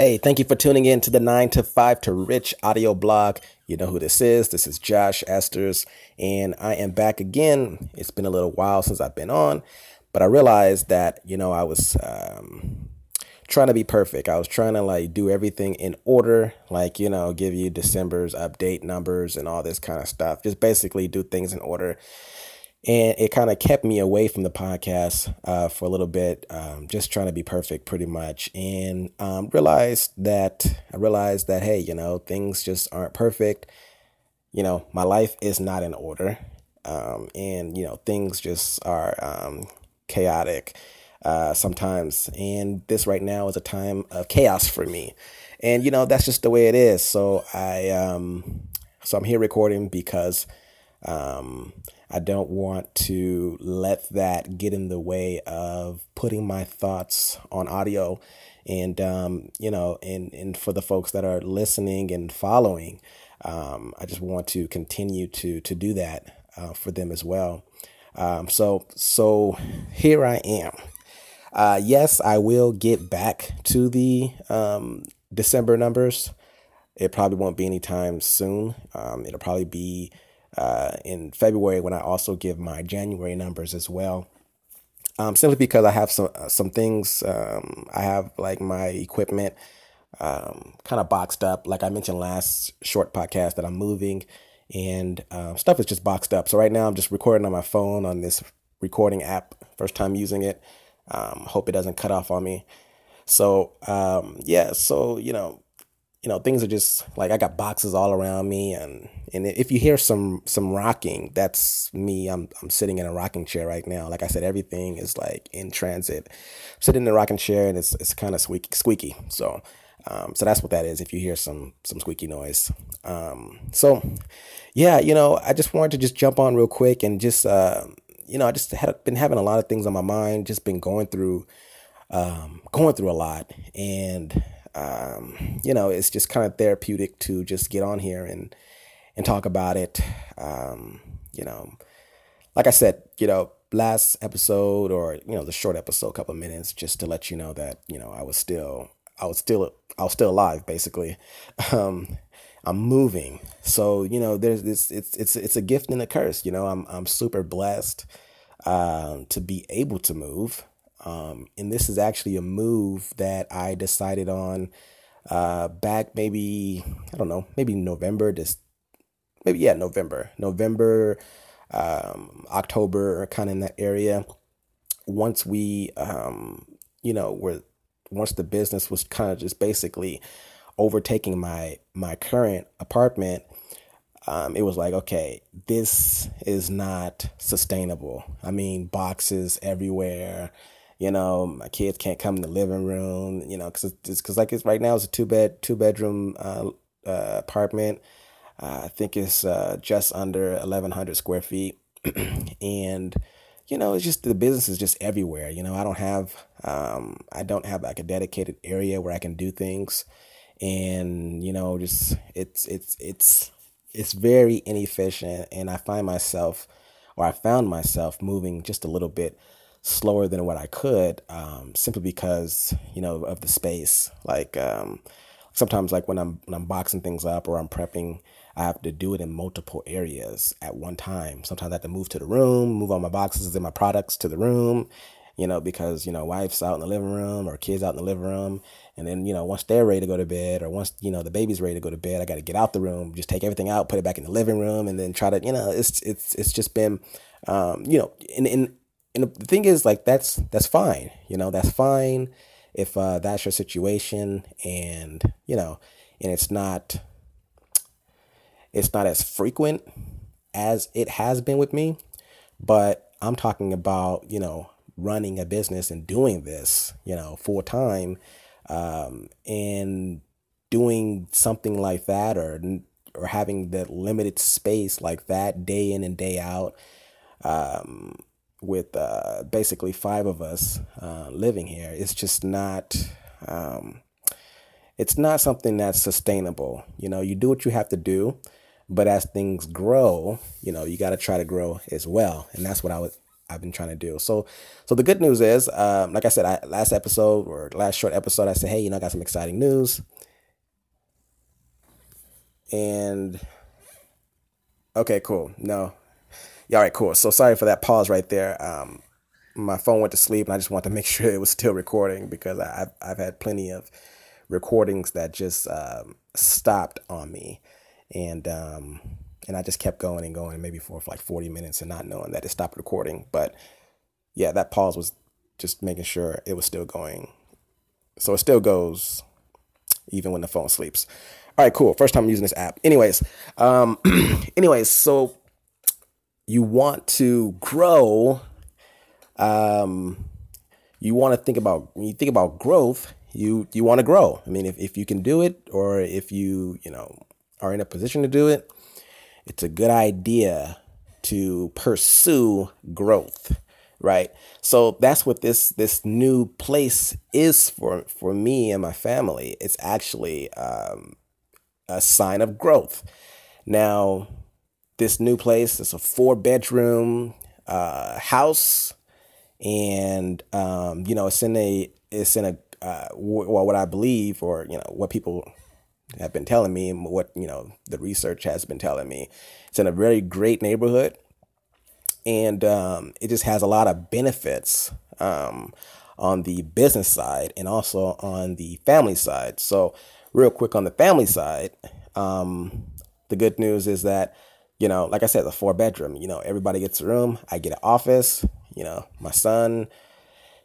Hey, thank you for tuning in to the 9 to 5 to Rich audio blog. You know who this is. This is Josh Esters, and I am back again. It's been a little while since I've been on, but I realized that, you know, I was um, trying to be perfect. I was trying to like do everything in order, like, you know, give you December's update numbers and all this kind of stuff. Just basically do things in order and it kind of kept me away from the podcast uh, for a little bit, um, just trying to be perfect, pretty much, and um, realized that I realized that hey, you know, things just aren't perfect. You know, my life is not in order, um, and you know, things just are um, chaotic uh, sometimes. And this right now is a time of chaos for me, and you know, that's just the way it is. So I, um, so I'm here recording because. Um, I don't want to let that get in the way of putting my thoughts on audio. And, um, you know, and, and for the folks that are listening and following, um, I just want to continue to, to do that uh, for them as well. Um, so, so here I am. Uh, yes, I will get back to the um, December numbers. It probably won't be anytime soon. Um, it'll probably be uh, in February when I also give my January numbers as well. Um, simply because I have some uh, some things. Um, I have like my equipment um, kind of boxed up. Like I mentioned last short podcast that I'm moving, and uh, stuff is just boxed up. So right now I'm just recording on my phone on this recording app. First time using it. Um, hope it doesn't cut off on me. So um, yeah, so you know you know things are just like I got boxes all around me and and if you hear some some rocking that's me. I'm I'm sitting in a rocking chair right now. Like I said everything is like in transit. I'm sitting in a rocking chair and it's it's kind of squeaky squeaky. So um, so that's what that is if you hear some some squeaky noise. Um, so yeah you know I just wanted to just jump on real quick and just uh, you know I just had been having a lot of things on my mind just been going through um, going through a lot. And um, you know, it's just kind of therapeutic to just get on here and and talk about it. Um, you know, like I said, you know, last episode or you know the short episode, couple minutes, just to let you know that you know I was still I was still I was still alive, basically. Um, I'm moving, so you know, there's this. It's it's it's a gift and a curse. You know, I'm I'm super blessed um, to be able to move. Um, and this is actually a move that I decided on uh, back maybe, I don't know, maybe November, this, maybe, yeah, November, November, um, October, kind of in that area. Once we, um, you know, were, once the business was kind of just basically overtaking my, my current apartment, um, it was like, okay, this is not sustainable. I mean, boxes everywhere you know, my kids can't come in the living room, you know, because it's because like it's right now it's a two bed two bedroom uh, uh, apartment. Uh, I think it's uh, just under eleven hundred square feet, and you know, it's just the business is just everywhere. You know, I don't have um, I don't have like a dedicated area where I can do things, and you know, just it's it's it's it's very inefficient, and I find myself or I found myself moving just a little bit slower than what I could, um, simply because you know of the space. Like um, sometimes, like when I'm when I'm boxing things up or I'm prepping, I have to do it in multiple areas at one time. Sometimes I have to move to the room, move all my boxes and my products to the room, you know, because you know wife's out in the living room or kids out in the living room, and then you know once they're ready to go to bed or once you know the baby's ready to go to bed, I got to get out the room, just take everything out, put it back in the living room, and then try to you know it's it's it's just been um, you know in in and the thing is like that's that's fine you know that's fine if uh, that's your situation and you know and it's not it's not as frequent as it has been with me but i'm talking about you know running a business and doing this you know full time um, and doing something like that or or having the limited space like that day in and day out um, with uh, basically five of us uh, living here, it's just not. Um, it's not something that's sustainable. You know, you do what you have to do, but as things grow, you know, you got to try to grow as well, and that's what I was. I've been trying to do. So, so the good news is, um, like I said, I, last episode or last short episode, I said, hey, you know, I got some exciting news. And okay, cool. No, yeah, all right, cool. So sorry for that pause right there. Um, my phone went to sleep, and I just wanted to make sure it was still recording because I've I've had plenty of recordings that just um, stopped on me, and um, and I just kept going and going, maybe for, for like forty minutes, and not knowing that it stopped recording. But yeah, that pause was just making sure it was still going. So it still goes even when the phone sleeps. All right, cool. First time using this app. Anyways, um, anyways, so you want to grow, um, you want to think about when you think about growth, you you want to grow. I mean, if, if you can do it, or if you you know are in a position to do it, it's a good idea to pursue growth right? So that's what this this new place is for for me and my family. It's actually um, a sign of growth. Now this new place. It's a four bedroom uh, house, and um, you know it's in a it's in a uh, well what I believe or you know what people have been telling me and what you know the research has been telling me. It's in a very great neighborhood, and um, it just has a lot of benefits. Um, on the business side and also on the family side. So, real quick on the family side, um, the good news is that you know, like I said, the four bedroom, you know, everybody gets a room. I get an office, you know, my son,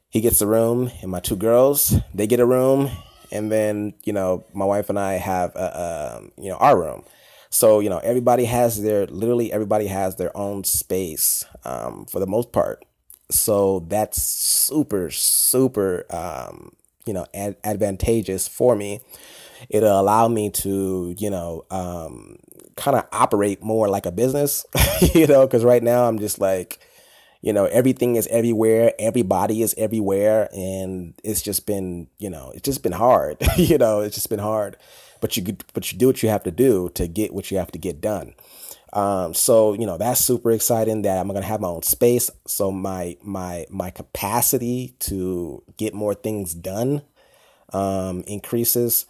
he gets a room, and my two girls, they get a room. And then, you know, my wife and I have, a, um, you know, our room. So, you know, everybody has their, literally everybody has their own space um, for the most part. So that's super, super, um, you know, ad- advantageous for me. It'll allow me to, you know, um, kind of operate more like a business, you know, because right now I'm just like, you know, everything is everywhere, everybody is everywhere, and it's just been, you know, it's just been hard, you know, it's just been hard. But you but you do what you have to do to get what you have to get done. Um, so you know that's super exciting that I'm gonna have my own space. So my my my capacity to get more things done um, increases.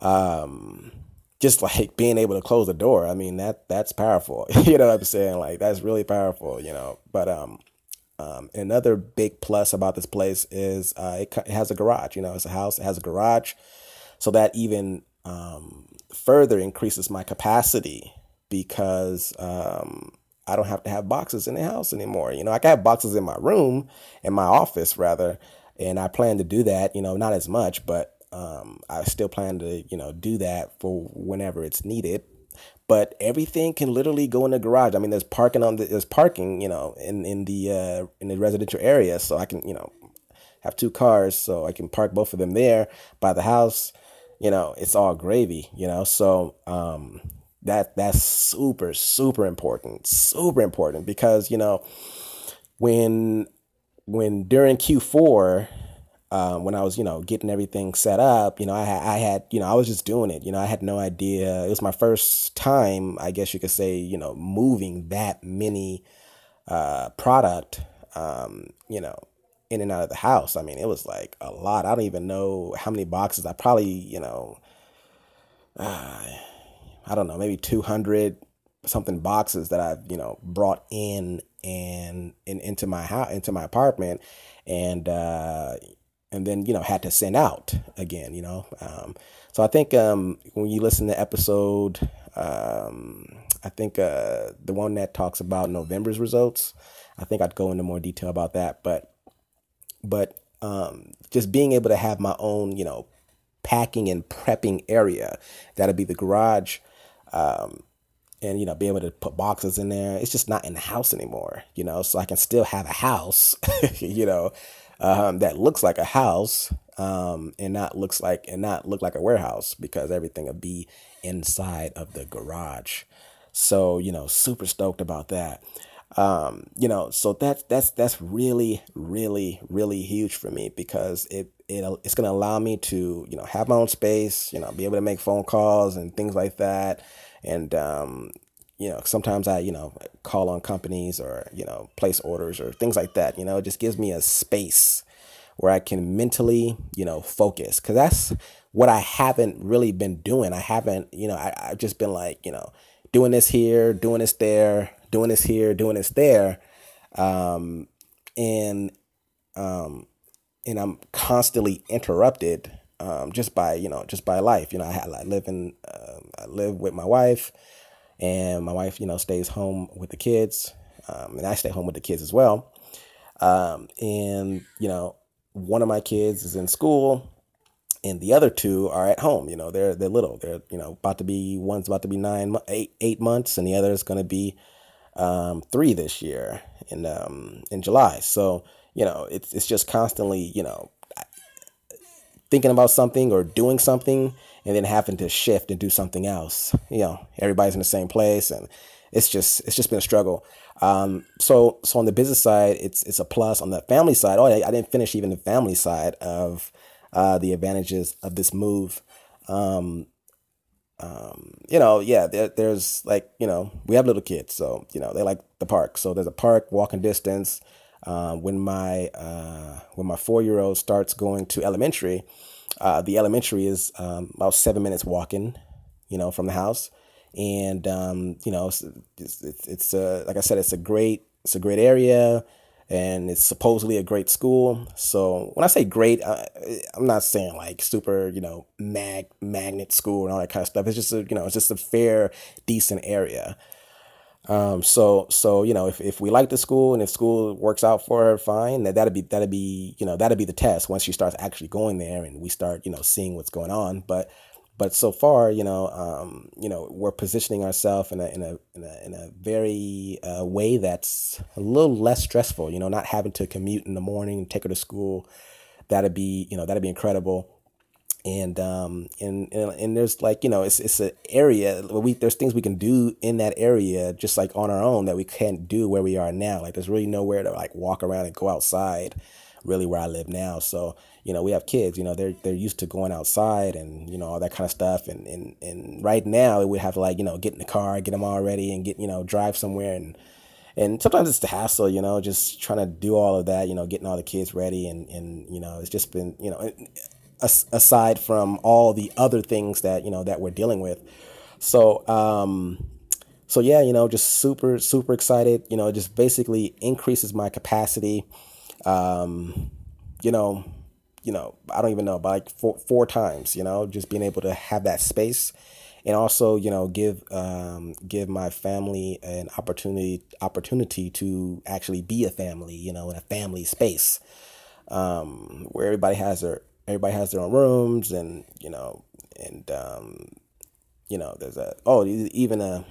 Um, just like being able to close the door. I mean, that that's powerful. you know what I'm saying? Like that's really powerful, you know. But um um another big plus about this place is uh it, it has a garage, you know, it's a house, it has a garage. So that even um further increases my capacity because um I don't have to have boxes in the house anymore. You know, I can have boxes in my room, in my office rather, and I plan to do that, you know, not as much, but um, I still plan to, you know, do that for whenever it's needed. But everything can literally go in the garage. I mean, there's parking on the there's parking, you know, in in the uh, in the residential area, so I can, you know, have two cars, so I can park both of them there by the house. You know, it's all gravy, you know. So um, that that's super super important, super important because you know when when during Q four um, when I was, you know, getting everything set up, you know, I I had, you know, I was just doing it. You know, I had no idea. It was my first time, I guess you could say, you know, moving that many uh, product, um, you know, in and out of the house. I mean, it was like a lot. I don't even know how many boxes. I probably, you know, uh, I don't know, maybe two hundred something boxes that I've, you know, brought in and in, into my house, into my apartment, and uh, and then you know had to send out again you know? Um, so i think um, when you listen to episode um, i think uh, the one that talks about november's results i think i'd go into more detail about that but but um, just being able to have my own you know packing and prepping area that'll be the garage um, and you know be able to put boxes in there. It's just not in the house anymore you know? So i can still have a house you know um, that looks like a house um, and not looks like and not look like a warehouse because everything will be inside of the garage. So you know, super stoked about that. Um, you know, so that's that's that's really really really huge for me because it it it's gonna allow me to you know have my own space, you know, be able to make phone calls and things like that, and um, you know, sometimes I, you know, call on companies or, you know, place orders or things like that. You know, it just gives me a space where I can mentally, you know, focus. Cause that's what I haven't really been doing. I haven't, you know, I, I've just been like, you know, doing this here, doing this there, doing this here, doing this there. Um, and, um, and I'm constantly interrupted, um, just by, you know, just by life. You know, I, I live in, uh, I live with my wife and my wife, you know, stays home with the kids. Um, and I stay home with the kids as well. Um, and, you know, one of my kids is in school and the other two are at home. You know, they're, they're little, they're, you know, about to be, one's about to be nine, eight, eight months and the other is going to be, um, three this year in, um, in July. So, you know, it's, it's just constantly, you know, thinking about something or doing something and then having to shift and do something else. You know, everybody's in the same place and it's just it's just been a struggle. Um, so so on the business side, it's it's a plus. On the family side, oh, I, I didn't finish even the family side of uh, the advantages of this move. Um, um, you know, yeah, there, there's like you know we have little kids, so you know they like the park. So there's a park walking distance. Uh, when my uh, when my four year old starts going to elementary, uh, the elementary is um, about seven minutes walking, you know, from the house, and um, you know, it's it's, it's uh, like I said, it's a great it's a great area, and it's supposedly a great school. So when I say great, I, I'm not saying like super, you know, mag magnet school and all that kind of stuff. It's just a you know, it's just a fair, decent area. Um, so, so, you know, if, if we like the school and if school works out for her, fine, that that'd be, that'd be, you know, that'd be the test once she starts actually going there and we start, you know, seeing what's going on. But, but so far, you know, um, you know, we're positioning ourselves in a, in a, in a, in a very, uh, way that's a little less stressful, you know, not having to commute in the morning, and take her to school. That'd be, you know, that'd be incredible and um and, and and there's like you know it's it's an area we there's things we can do in that area just like on our own that we can't do where we are now like there's really nowhere to like walk around and go outside really where I live now so you know we have kids you know they're they're used to going outside and you know all that kind of stuff and and and right now we have to like you know get in the car get them all ready and get you know drive somewhere and and sometimes it's the hassle, you know, just trying to do all of that, you know, getting all the kids ready, and and you know, it's just been, you know, aside from all the other things that you know that we're dealing with. So um, so yeah, you know, just super super excited. You know, it just basically increases my capacity. Um, you know, you know, I don't even know, about like four four times. You know, just being able to have that space. And also, you know, give um, give my family an opportunity opportunity to actually be a family, you know, in a family space um, where everybody has their everybody has their own rooms and you know and um, you know there's a oh even a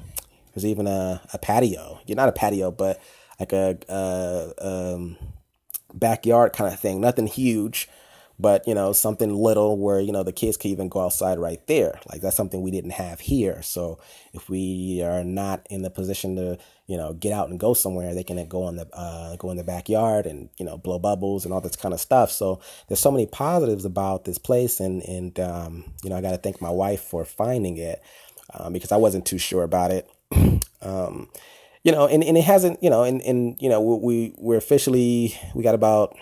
there's even a, a patio. You're not a patio but like a, a um, backyard kind of thing. Nothing huge but you know something little where you know the kids can even go outside right there. Like that's something we didn't have here. So if we are not in the position to you know get out and go somewhere they can go in the uh, go in the backyard and you know blow bubbles and all this kind of stuff. So there's so many positives about this place and and um, you know i got to thank my wife for finding it um, because i wasn't too sure about it. Um, you know and, and it hasn't you know and, and you know we we're officially we got about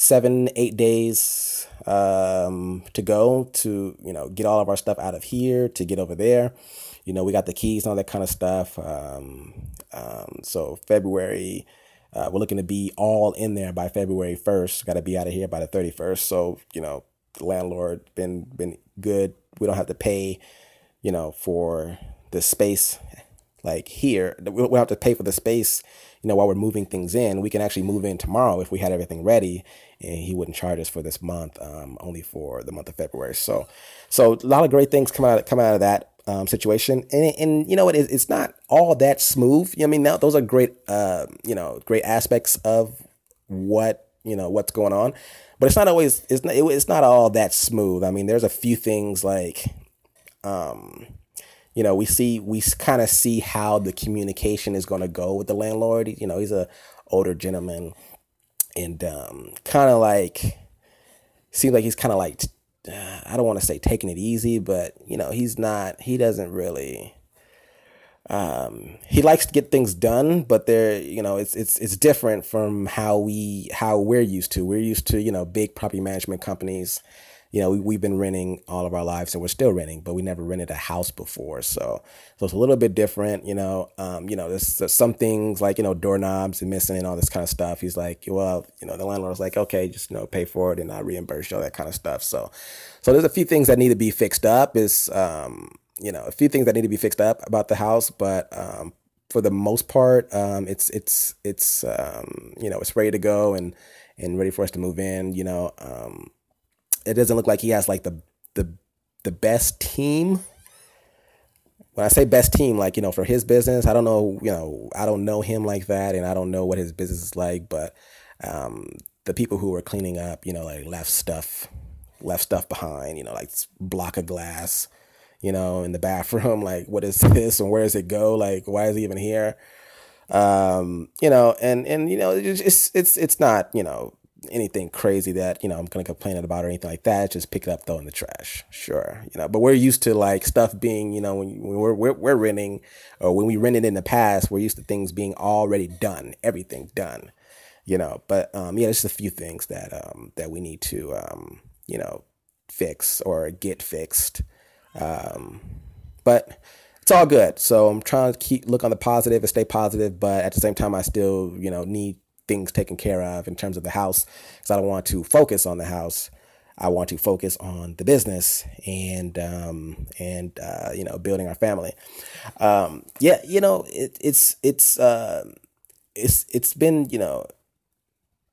seven, eight days um, to go to, you know, get all of our stuff out of here to get over there. You know, we got the keys and all that kind of stuff. Um, um, so February, uh, we're looking to be all in there by February 1st. Got to be out of here by the 31st. So, you know, the landlord been been good. We don't have to pay, you know, for the space like here. We don't have to pay for the space you know, while we're moving things in, we can actually move in tomorrow if we had everything ready, and he wouldn't charge us for this month, um, only for the month of February. So, so a lot of great things come out come out of that um, situation, and and you know what, it, it's not all that smooth. you know, I mean, now those are great, uh, you know, great aspects of what you know what's going on, but it's not always it's not it's not all that smooth. I mean, there's a few things like, um, you know, we see we kind of see how the communication is going to go with the landlord. You know, he's a older gentleman, and um, kind of like seems like he's kind of like I don't want to say taking it easy, but you know, he's not. He doesn't really. um, he likes to get things done, but they're you know it's it's it's different from how we how we're used to. We're used to you know big property management companies. You know we, we've been renting all of our lives and we're still renting, but we never rented a house before, so so it's a little bit different. You know, um, you know there's, there's some things like you know doorknobs and missing and all this kind of stuff. He's like, well, you know the landlord's like, okay, just you know pay for it and I reimburse you all that kind of stuff. So so there's a few things that need to be fixed up. Is um, you know a few things that need to be fixed up about the house, but um, for the most part, um, it's it's it's um, you know it's ready to go and and ready for us to move in. You know, um, it doesn't look like he has like the the the best team. When I say best team, like you know, for his business, I don't know, you know, I don't know him like that, and I don't know what his business is like, but um, the people who were cleaning up, you know, like left stuff, left stuff behind, you know, like block of glass, you know, in the bathroom. Like, what is this and where does it go? Like, why is it even here? Um, you know, and and you know, it's it's it's not you know anything crazy that you know I'm gonna complain about or anything like that. Just pick it up, throw in the trash, sure, you know. But we're used to like stuff being, you know, when, we're, we're we're renting or when we rented in the past, we're used to things being already done, everything done, you know. But um, yeah, there's just a few things that um that we need to um you know fix or get fixed. Um, but it's all good. So I'm trying to keep look on the positive and stay positive, but at the same time, I still you know need things taken care of in terms of the house because I don't want to focus on the house. I want to focus on the business and um, and uh, you know building our family. Um, yeah, you know it, it's it's uh, it's it's been you know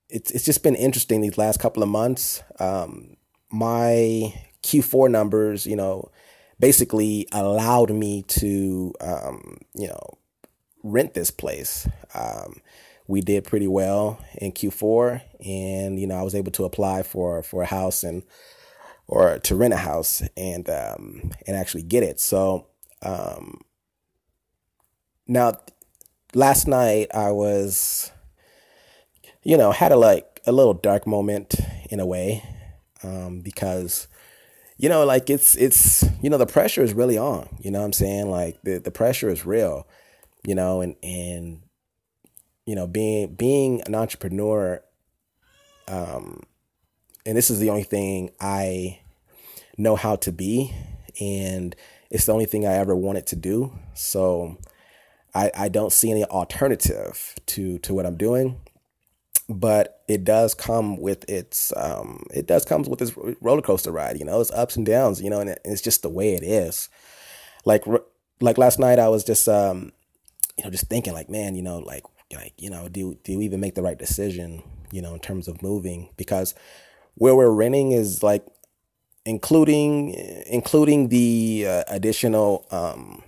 it's it's just been interesting these last couple of months. Um, my Q4 numbers, you know, basically allowed me to, um, you know, rent this place. Um, we did pretty well in Q4, and you know, I was able to apply for for a house and or to rent a house and um, and actually get it. So um, now, last night I was, you know, had a like a little dark moment in a way um, because you know, like it's it's you know the pressure is really on. You know what I'm saying? Like the the pressure is real. You know, and and you know being being an entrepreneur. Um, and this is the only thing I know how to be, and it's the only thing I ever wanted to do. So I I don't see any alternative to to what I'm doing but it does come with its um, it does comes with its roller coaster ride. You know, it's ups and downs. You know, and it's just the way it is. Like like last night, I was just um, you know just thinking like, man, you know, like like you know, do do we even make the right decision? You know, in terms of moving because where we're renting is like including including the uh, additional um,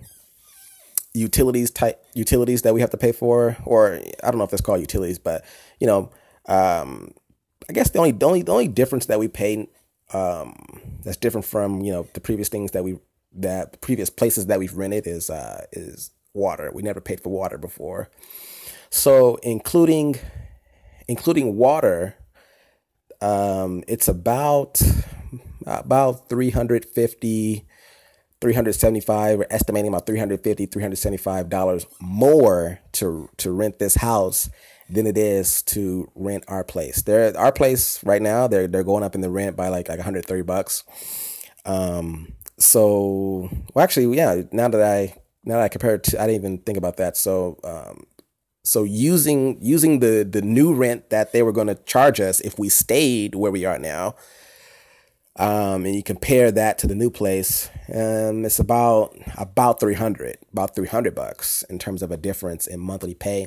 utilities type utilities that we have to pay for, or I don't know if it's called utilities, but you know, um, I guess the only the only the only difference that we pay um, that's different from you know the previous things that we that previous places that we've rented is uh, is water. We never paid for water before, so including including water, um, it's about about 350 375 we're estimating about 350 375 dollars more to to rent this house than it is to rent our place. There our place right now they're they're going up in the rent by like like 130 bucks. Um so well actually yeah now that i now that i compare it to i didn't even think about that. So um so using using the the new rent that they were going to charge us if we stayed where we are now um, and you compare that to the new place, um, it's about about three hundred, about three hundred bucks in terms of a difference in monthly pay.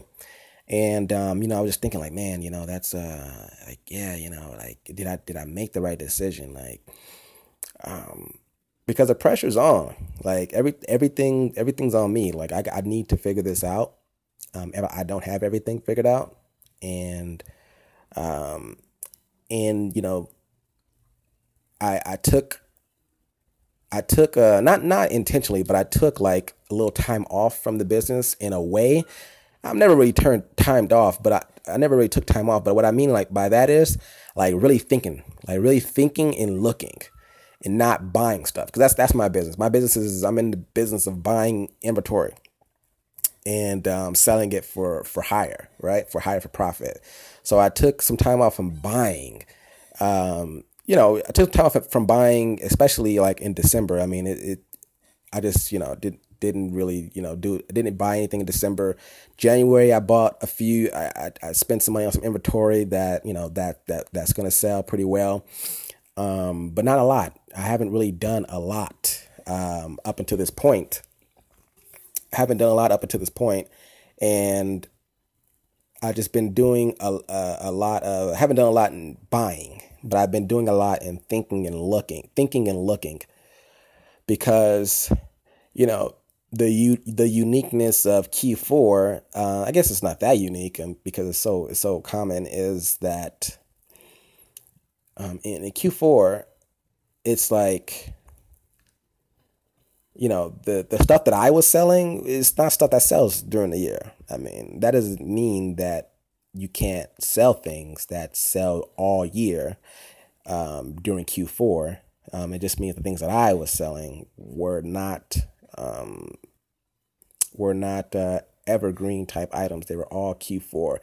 And um, you know, I was just thinking, like, man, you know, that's uh, like, yeah, you know, like, did I did I make the right decision? Like, um, because the pressure's on. Like every everything everything's on me. Like I I need to figure this out. Um, I don't have everything figured out, and um, and you know I I took I took uh not not intentionally, but I took like a little time off from the business in a way. I've never really turned timed off, but I, I never really took time off. But what I mean like by that is like really thinking, like really thinking and looking and not buying stuff. Cause that's that's my business. My business is I'm in the business of buying inventory. And um, selling it for for higher, right? For higher for profit. So I took some time off from buying. Um, you know, I took time off from buying, especially like in December. I mean, it, it I just you know did didn't really you know do didn't buy anything in December. January I bought a few. I, I, I spent some money on some inventory that you know that that that's gonna sell pretty well, um, but not a lot. I haven't really done a lot um, up until this point. Haven't done a lot up until this point, and I've just been doing a, a, a lot of. I haven't done a lot in buying, but I've been doing a lot in thinking and looking, thinking and looking, because you know the u- the uniqueness of Q4. Uh, I guess it's not that unique um, because it's so it's so common. Is that um, in, in Q4, it's like you know the the stuff that I was selling is not stuff that sells during the year. I mean that doesn't mean that you can't sell things that sell all year um, during Q4. Um, it just means the things that I was selling were not um, were not uh, evergreen type items. They were all Q4.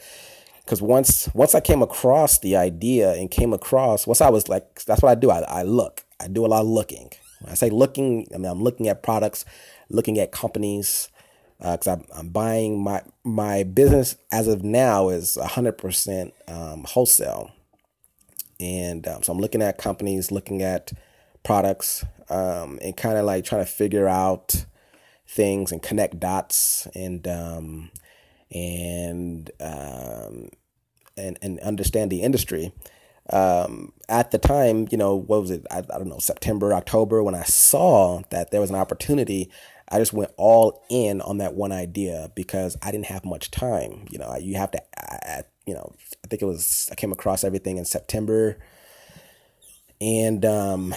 Because once once I came across the idea and came across once I was like that's what I do. I, I look. I do a lot of looking. When I say looking, I mean I'm looking at products, looking at companies, because uh, I'm, I'm buying my my business as of now is 100% um, wholesale, and um, so I'm looking at companies, looking at products, um, and kind of like trying to figure out things and connect dots and um, and um, and and understand the industry. Um, at the time, you know, what was it? I, I don't know, September, October, when I saw that there was an opportunity, I just went all in on that one idea because I didn't have much time. You know, you have to, I, you know, I think it was, I came across everything in September. And um,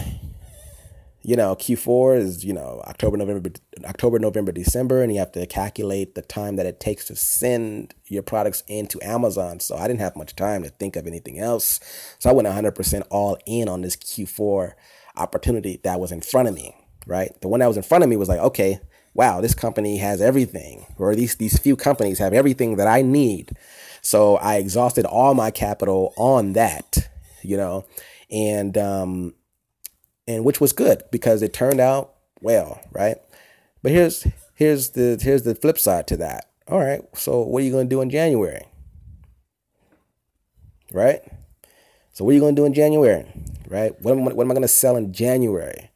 you know, Q4 is, you know, October, November, October, November, December, and you have to calculate the time that it takes to send your products into Amazon. So I didn't have much time to think of anything else. So I went 100% all in on this Q4 opportunity that was in front of me, right? The one that was in front of me was like, okay, wow, this company has everything, or these these few companies have everything that I need. So I exhausted all my capital on that, you know, and um, and which was good because it turned out well, right? But here's here's the here's the flip side to that. All right, so what are you going to do in January? Right? So what are you going to do in January? Right? What am, what am I going to sell in January?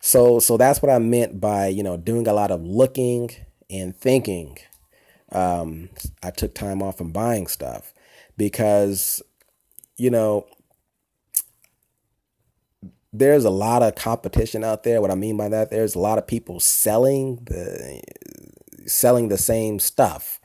So so that's what I meant by you know doing a lot of looking and thinking. Um, I took time off from buying stuff because you know there's a lot of competition out there. What I mean by that, there's a lot of people selling the selling the same stuff,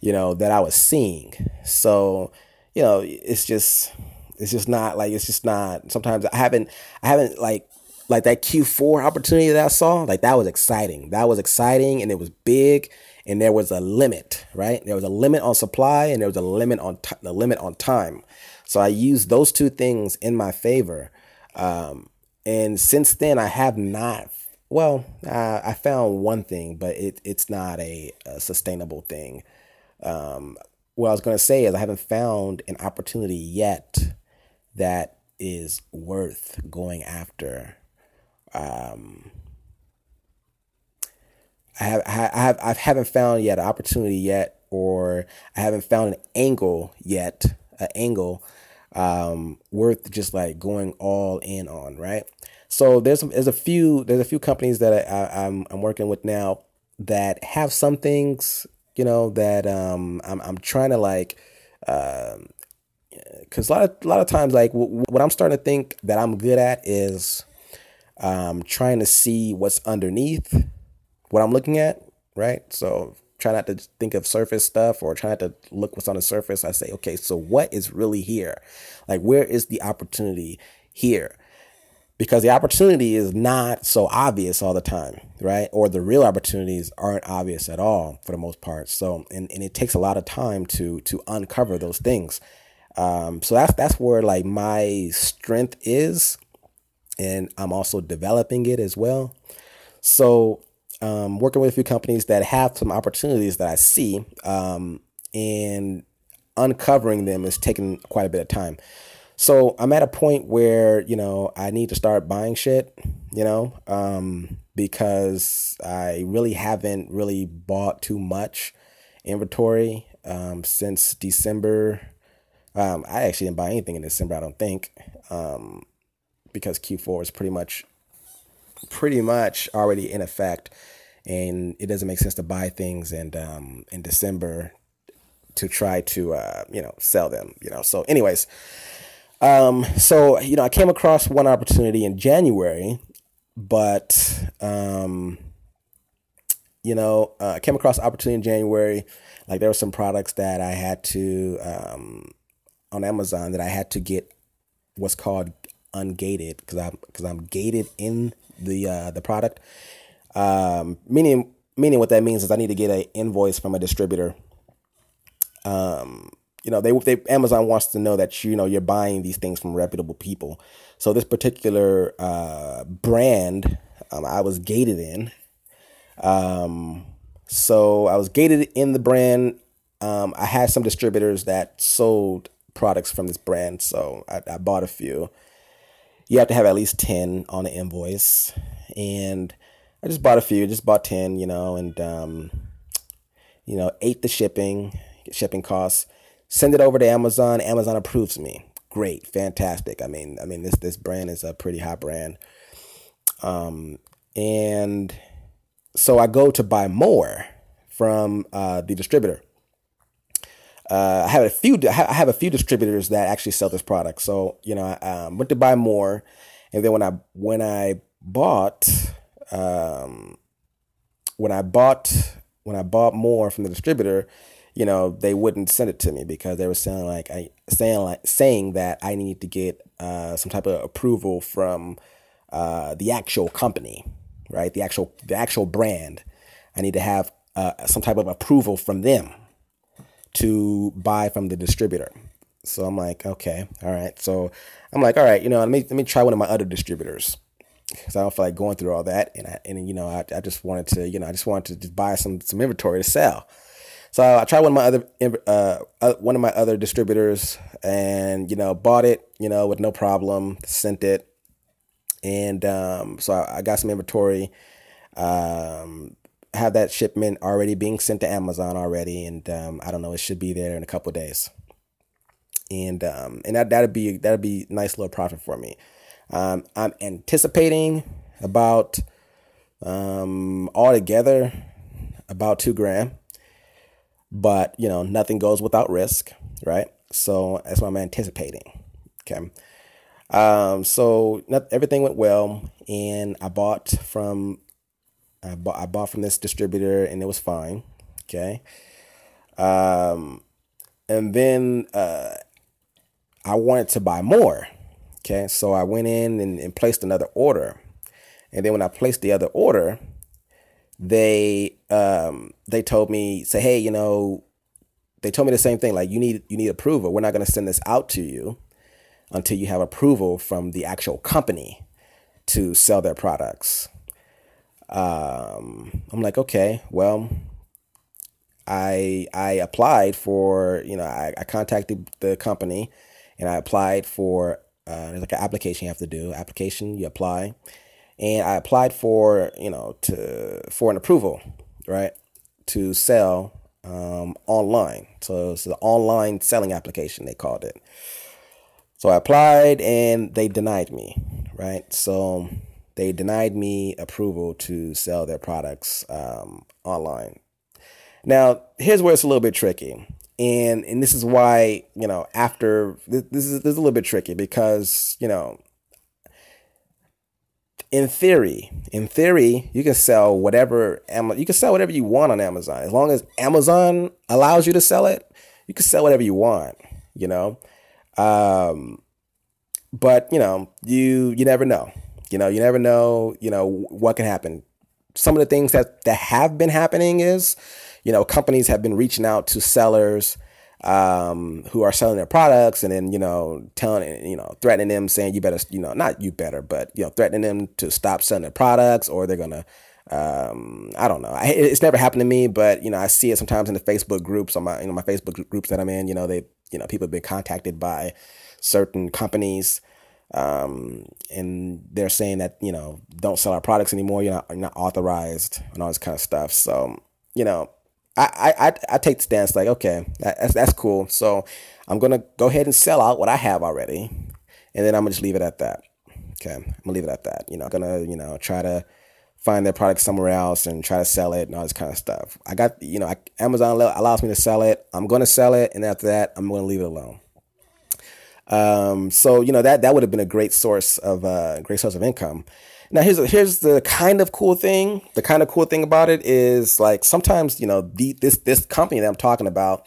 you know, that I was seeing. So, you know, it's just it's just not like it's just not sometimes I haven't I haven't like like that Q4 opportunity that I saw, like that was exciting. That was exciting and it was big and there was a limit, right? There was a limit on supply and there was a limit on the limit on time. So I used those two things in my favor um, and since then, I have not. Well, uh, I found one thing, but it, it's not a, a sustainable thing. Um, what I was going to say is I haven't found an opportunity yet that is worth going after. Um, I have, I have, I haven't found yet an opportunity yet, or I haven't found an angle yet, an angle um, worth just like going all in on, right? So there's there's a few there's a few companies that I, am I'm, I'm working with now that have some things, you know, that um, I'm I'm trying to like, um, because a lot of a lot of times like w- what I'm starting to think that I'm good at is um, trying to see what's underneath what I'm looking at, right? So try not to think of surface stuff or try not to look what's on the surface. I say, okay, so what is really here? Like, where is the opportunity here? Because the opportunity is not so obvious all the time, right? Or the real opportunities aren't obvious at all for the most part. So, and, and it takes a lot of time to to uncover those things. Um, so that's that's where like my strength is, and I'm also developing it as well. So um, working with a few companies that have some opportunities that I see, um, and uncovering them is taking quite a bit of time. So I'm at a point where you know I need to start buying shit, you know, um, because I really haven't really bought too much inventory um, since December. Um, I actually didn't buy anything in December. I don't think um, because Q4 is pretty much pretty much already in effect, and it doesn't make sense to buy things and um, in December to try to uh, you know sell them. You know. So, anyways, um, so you know, I came across one opportunity in January, but um, you know, uh, I came across opportunity in January. Like there were some products that I had to um, on Amazon that I had to get what's called ungated because I'm because I'm gated in the uh, the product. Um, meaning meaning what that means is I need to get an invoice from a distributor. Um, you know, they, they Amazon wants to know that you know you're buying these things from reputable people. So this particular uh, brand, um, I was gated in. Um, so I was gated in the brand. Um, I had some distributors that sold products from this brand, so I, I bought a few. You have to have at least ten on the invoice, and I just bought a few. Just bought ten, you know, and um, you know, ate the shipping, shipping costs. Send it over to Amazon. Amazon approves me. Great, fantastic. I mean, I mean this this brand is a pretty hot brand. Um, and so I go to buy more from uh, the distributor. Uh, I have a few. I have a few distributors that actually sell this product. So you know, I um, went to buy more, and then when I when I bought, um, when I bought when I bought more from the distributor, you know, they wouldn't send it to me because they were saying like I saying like saying that I need to get uh, some type of approval from uh, the actual company, right? The actual the actual brand. I need to have uh, some type of approval from them to buy from the distributor. So I'm like, okay, all right. So I'm like, all right, you know, let me let me try one of my other distributors because I don't feel like going through all that. And I, and you know, I, I just wanted to, you know, I just wanted to just buy some some inventory to sell. So I tried one of my other uh, uh, one of my other distributors, and you know bought it, you know, with no problem. Sent it, and um, so I, I, got some inventory. Um, have that shipment already being sent to Amazon already, and um, I don't know, it should be there in a couple days. And um, and that that'd be that'd be nice little profit for me. Um, I'm anticipating about um, altogether about two grand. But you know nothing goes without risk right? So that's what i'm anticipating okay? Um so not, everything went well and i bought from I bought, I bought from this distributor and it was fine okay? Um and then uh i wanted to buy more okay so i went in and, and placed another order. And then when i placed the other order they um, they told me say hey you know they told me the same thing like you need you need approval. We're not to send this out to you until you have approval from the actual company to sell their products. Um, i'm like okay well i i applied for you know i, I contacted the company and i applied for uh, there's like an application you have to do application you apply and I applied for you know to for an approval, right, to sell um, online. So it's an online selling application they called it. So I applied and they denied me, right? So they denied me approval to sell their products um, online. Now here's where it's a little bit tricky. And, and this is why you know after this, is this is a little bit tricky because you know in theory, in theory, you can sell whatever you can sell whatever you want on Amazon as long as Amazon allows you to sell it. You can sell whatever you want, you know. Um, but you know, you you never know. You know, you never know. You know what can happen. Some of the things that that have been happening is, you know, companies have been reaching out to sellers um, who are selling their products and then, you know, telling, you know, threatening them saying you better, you know, not you better, but, you know, threatening them to stop selling their products or they're going to um, I don't know. I, it's never happened to me, but you know, I see it sometimes in the Facebook groups on my you know my Facebook groups that I'm in. You know, they you know people have been contacted by certain companies, um, and they're saying that you know don't sell our products anymore. You're not, you're not authorized and all this kind of stuff. So you know, I I I take the stance like okay, that's that's cool. So I'm gonna go ahead and sell out what I have already, and then I'm gonna just leave it at that. Okay, I'm gonna leave it at that. You know, I'm gonna you know try to find their product somewhere else and try to sell it and all this kind of stuff. I got, you know, Amazon allows me to sell it. I'm going to sell it. And after that, I'm going to leave it alone. Um, so, you know, that, that would have been a great source of, uh, great source of income. Now here's, here's the kind of cool thing. The kind of cool thing about it is like sometimes, you know, the, this, this company that I'm talking about,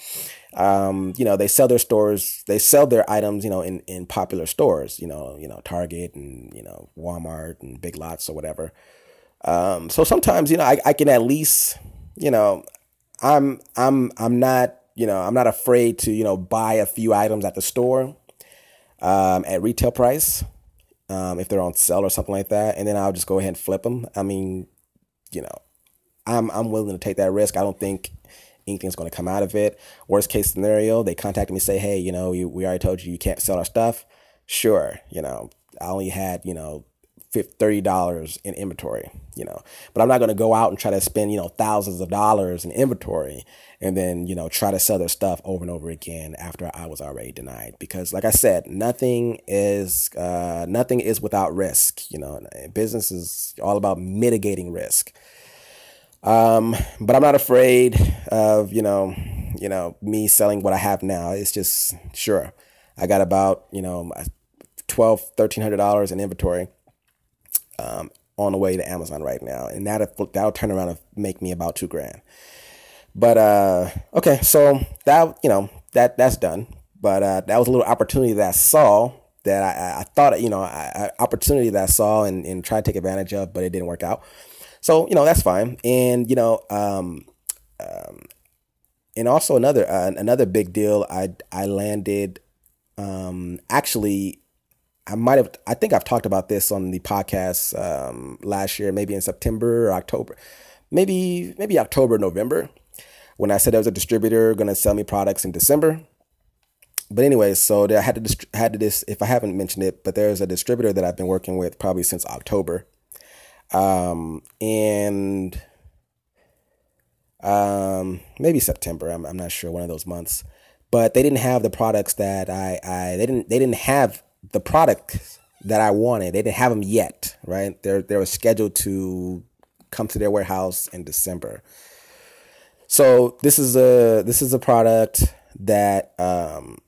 um, you know, they sell their stores, they sell their items, you know, in, in popular stores, you know, you know, Target and, you know, Walmart and Big Lots or whatever. Um, so sometimes, you know, I, I can at least, you know, I'm I'm I'm not, you know, I'm not afraid to, you know, buy a few items at the store um, at retail price um, if they're on sale or something like that, and then I'll just go ahead and flip them. I mean, you know, I'm I'm willing to take that risk. I don't think anything's going to come out of it. Worst case scenario, they contact me say, hey, you know, you, we already told you you can't sell our stuff. Sure, you know, I only had you know $30 in inventory, you know, but I'm not going to go out and try to spend, you know, thousands of dollars in inventory and then, you know, try to sell their stuff over and over again after I was already denied. Because like I said, nothing is, uh, nothing is without risk, you know, business is all about mitigating risk. Um, but I'm not afraid of, you know, you know, me selling what I have now. It's just, sure, I got about, you know, 12, $1,300 in inventory um, on the way to Amazon right now, and that that'll turn around and make me about two grand. But uh, okay, so that you know that that's done. But uh, that was a little opportunity that I saw that I, I thought you know I, I, opportunity that I saw and, and tried to take advantage of, but it didn't work out. So you know that's fine. And you know, um, um, and also another uh, another big deal. I I landed um, actually I might have, I think I've talked about this on the podcast um, last year, maybe in September or October, maybe maybe October, November, when I said there was a distributor going to sell me products in December. But anyway, so I had to had to this if I haven't mentioned it, but there's a distributor that I've been working with probably since October, um, and um, maybe September. I'm I'm not sure one of those months, but they didn't have the products that I I they didn't they didn't have the product that I wanted. They didn't have them yet, right? They're they were scheduled to come to their warehouse in December. So this is a this is a product that um,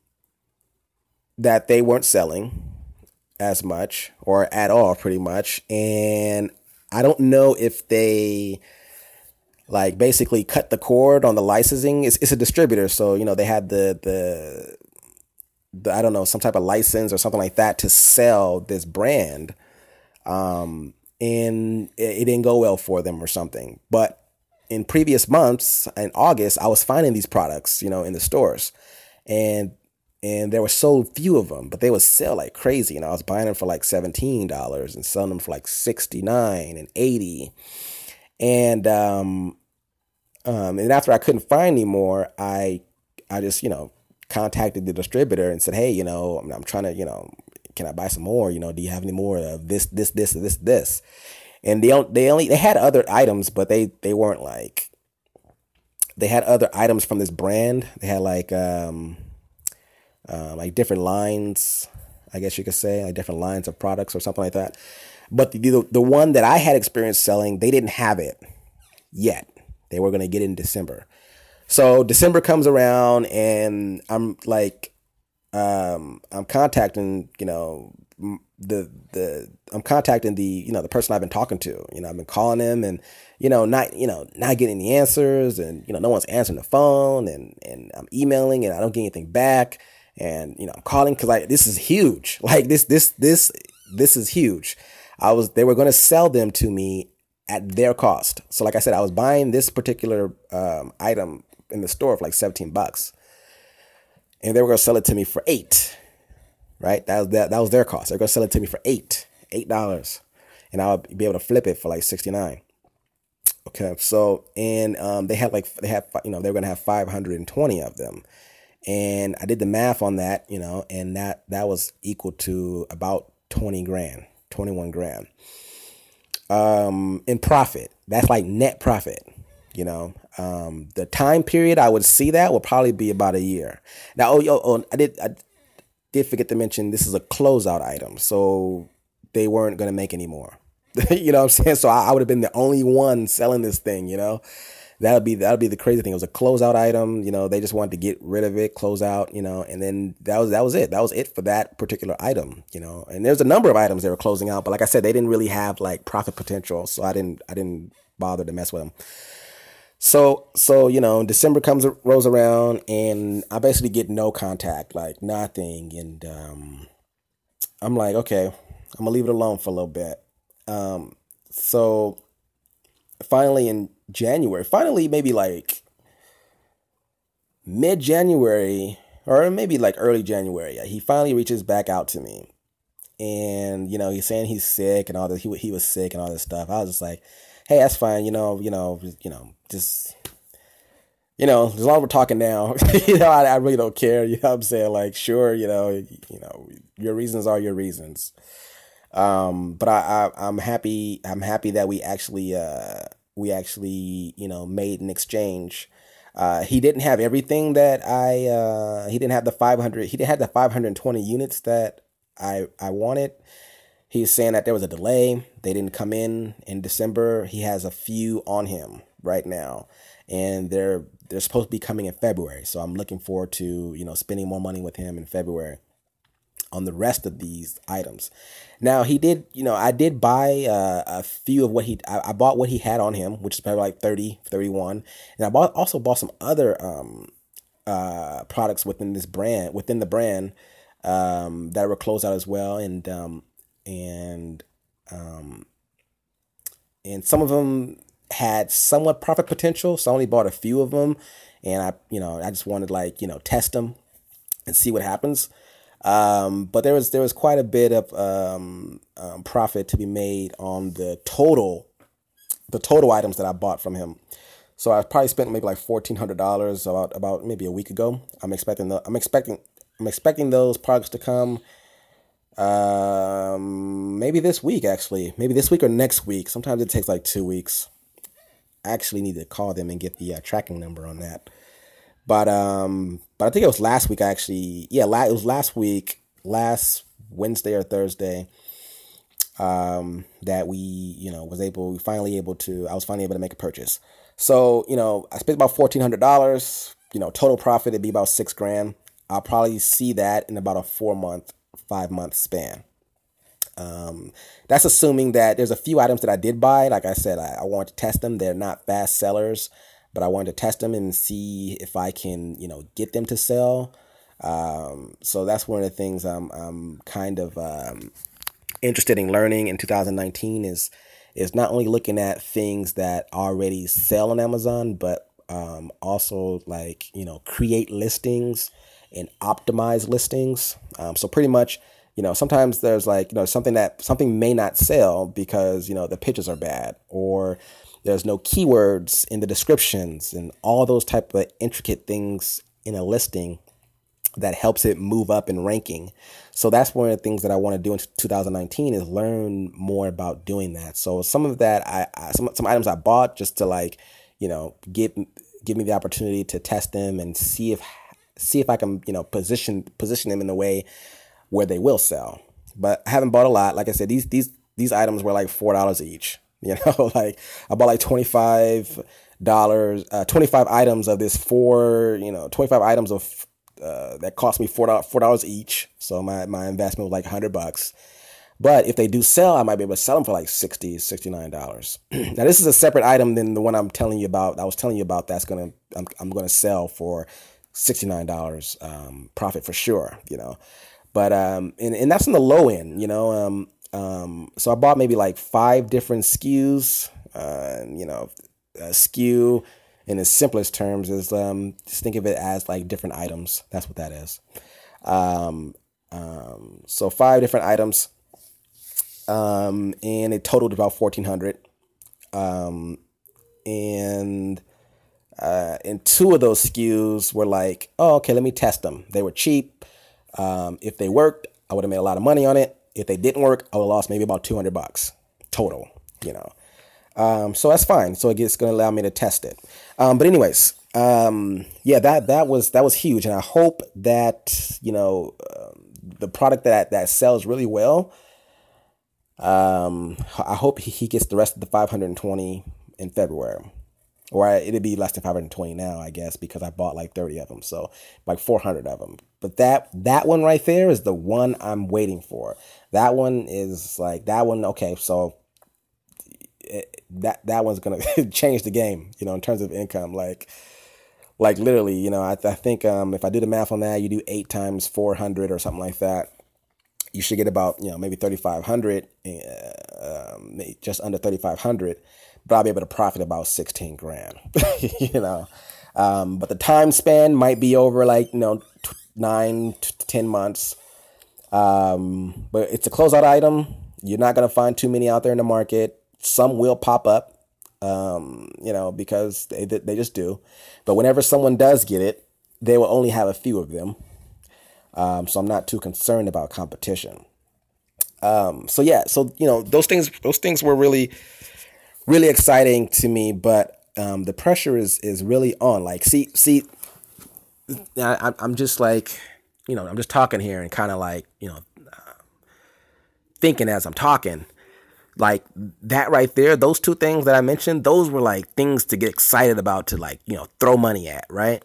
that they weren't selling as much or at all, pretty much, and I don't know if they like basically cut the cord on the licensing. It's, it's a distributor, so you know they had the the the, I don't know, some type of license or something like that to sell this brand. Um, and it, it didn't go well for them or something. But in previous months, in August, I was finding these products, you know, in the stores. And and there were so few of them, but they would sell like crazy. And I was buying them for like $17 and selling them for like 69 and 80. And um um and after I couldn't find any more, I I just, you know, contacted the distributor and said, hey, you know, I'm, I'm trying to, you know, can I buy some more? You know, do you have any more of this, this, this, this, this? And they they only they had other items, but they they weren't like they had other items from this brand. They had like um uh, like different lines, I guess you could say, like different lines of products or something like that. But the the, the one that I had experience selling, they didn't have it yet. They were going to get it in December. So December comes around and I'm like, um, I'm contacting, you know, the the I'm contacting the you know the person I've been talking to. You know, I've been calling him and you know not you know not getting the answers and you know no one's answering the phone and and I'm emailing and I don't get anything back and you know I'm calling because like this is huge. Like this this this this is huge. I was they were going to sell them to me at their cost. So like I said, I was buying this particular um, item in the store for like 17 bucks. And they were gonna sell it to me for eight. Right? That was that, that was their cost. They're gonna sell it to me for eight. Eight dollars. And I'll be able to flip it for like 69. Okay, so and um, they had like they had you know they were gonna have 520 of them, and I did the math on that, you know, and that that was equal to about 20 grand, 21 grand. Um, in profit, that's like net profit. You know, um, the time period I would see that would probably be about a year. Now, oh, oh, oh I did I did forget to mention this is a closeout item, so they weren't gonna make any more. you know what I'm saying? So I, I would have been the only one selling this thing, you know? That'll be that'll be the crazy thing. It was a closeout item, you know, they just wanted to get rid of it, close out, you know, and then that was that was it. That was it for that particular item, you know. And there's a number of items they were closing out, but like I said, they didn't really have like profit potential, so I didn't I didn't bother to mess with them. So so you know, December comes rolls around and I basically get no contact, like nothing, and um, I'm like, okay, I'm gonna leave it alone for a little bit. Um, so finally in January, finally maybe like mid January or maybe like early January, he finally reaches back out to me. And, you know, he's saying he's sick and all this. He, he was sick and all this stuff. I was just like, hey, that's fine. You know, you know, you know, just, you know, as long as we're talking now, you know, I, I really don't care. You know what I'm saying? Like, sure, you know, you know, your reasons are your reasons. Um, but I, I, I'm happy. I'm happy that we actually, uh, we actually, you know, made an exchange. Uh, he didn't have everything that I. Uh, he didn't have the 500. He didn't have the 520 units that I I wanted. He's saying that there was a delay. They didn't come in in December. He has a few on him right now, and they're they're supposed to be coming in February. So I'm looking forward to you know spending more money with him in February on the rest of these items. Now he did, you know, I did buy uh, a few of what he, I, I, bought what he had on him, which is probably like 30, 31. And I bought, also bought some other um, uh, products within this brand, within the brand um, that were closed out as well. And, um, and, um, and some of them had somewhat profit potential. So I only bought a few of them. And I, you know, I just wanted like, you know, test them and see what happens. Um, but there was there was quite a bit of um, um, profit to be made on the total the total items that I bought from him. So I probably spent maybe like fourteen hundred dollars about about maybe a week ago. I'm expecting the I'm expecting I'm expecting those products to come um maybe this week actually maybe this week or next week sometimes it takes like two weeks i actually need to call them and get the uh, tracking number on that but um, but I think it was last week. I Actually, yeah, la- it was last week, last Wednesday or Thursday. Um, that we you know was able, we finally able to. I was finally able to make a purchase. So you know, I spent about fourteen hundred dollars. You know, total profit it'd be about six grand. I'll probably see that in about a four month, five month span. Um, that's assuming that there's a few items that I did buy. Like I said, I, I want to test them. They're not fast sellers but I wanted to test them and see if I can, you know, get them to sell. Um, so that's one of the things I'm, I'm kind of um, interested in learning in 2019 is is not only looking at things that already sell on Amazon, but um, also like you know create listings and optimize listings. Um, so pretty much, you know, sometimes there's like you know something that something may not sell because you know the pitches are bad or there's no keywords in the descriptions and all those type of intricate things in a listing that helps it move up in ranking. So that's one of the things that I want to do in 2019 is learn more about doing that. So some of that I, I some some items I bought just to like, you know, give give me the opportunity to test them and see if see if I can, you know, position position them in the way where they will sell. But I haven't bought a lot. Like I said, these these these items were like four dollars each. You know, like I bought like twenty five dollars, uh, twenty five items of this four, you know, twenty five items of uh, that cost me four dollars four dollars each. So my my investment was like hundred bucks. But if they do sell, I might be able to sell them for like 60 $69. now this is a separate item than the one I'm telling you about. I was telling you about that's gonna I'm I'm gonna sell for $69 um, profit for sure, you know. But um and, and that's in the low end, you know. Um um, so I bought maybe like five different SKUs. Uh, you know, a SKU in the simplest terms is um, just think of it as like different items. That's what that is. Um, um, so five different items, um, and it totaled about fourteen hundred. Um, and uh, and two of those SKUs were like, oh, okay, let me test them. They were cheap. Um, if they worked, I would have made a lot of money on it. If they didn't work, I would have lost maybe about 200 bucks total, you know. Um, so that's fine. So it's going to allow me to test it. Um, but anyways, um, yeah, that that was that was huge, and I hope that you know uh, the product that that sells really well. Um, I hope he gets the rest of the 520 in February or it'd be less than 520 now, I guess, because I bought like 30 of them, so like 400 of them. But that that one right there is the one I'm waiting for. That one is like that one. Okay, so it, that that one's gonna change the game, you know, in terms of income. Like, like literally, you know, I, I think um, if I do the math on that, you do eight times 400 or something like that. You should get about you know maybe 3,500, uh, um, just under 3,500 but I'll be able to profit about 16 grand, you know. Um, but the time span might be over like, you know, t- nine to 10 months. Um, but it's a closeout item. You're not going to find too many out there in the market. Some will pop up, um, you know, because they, they just do. But whenever someone does get it, they will only have a few of them. Um, so I'm not too concerned about competition. Um, so yeah, so you know those things those things were really really exciting to me, but um, the pressure is is really on. Like, see, see, I, I'm just like, you know, I'm just talking here and kind of like, you know, uh, thinking as I'm talking. Like that right there, those two things that I mentioned, those were like things to get excited about to like, you know, throw money at, right?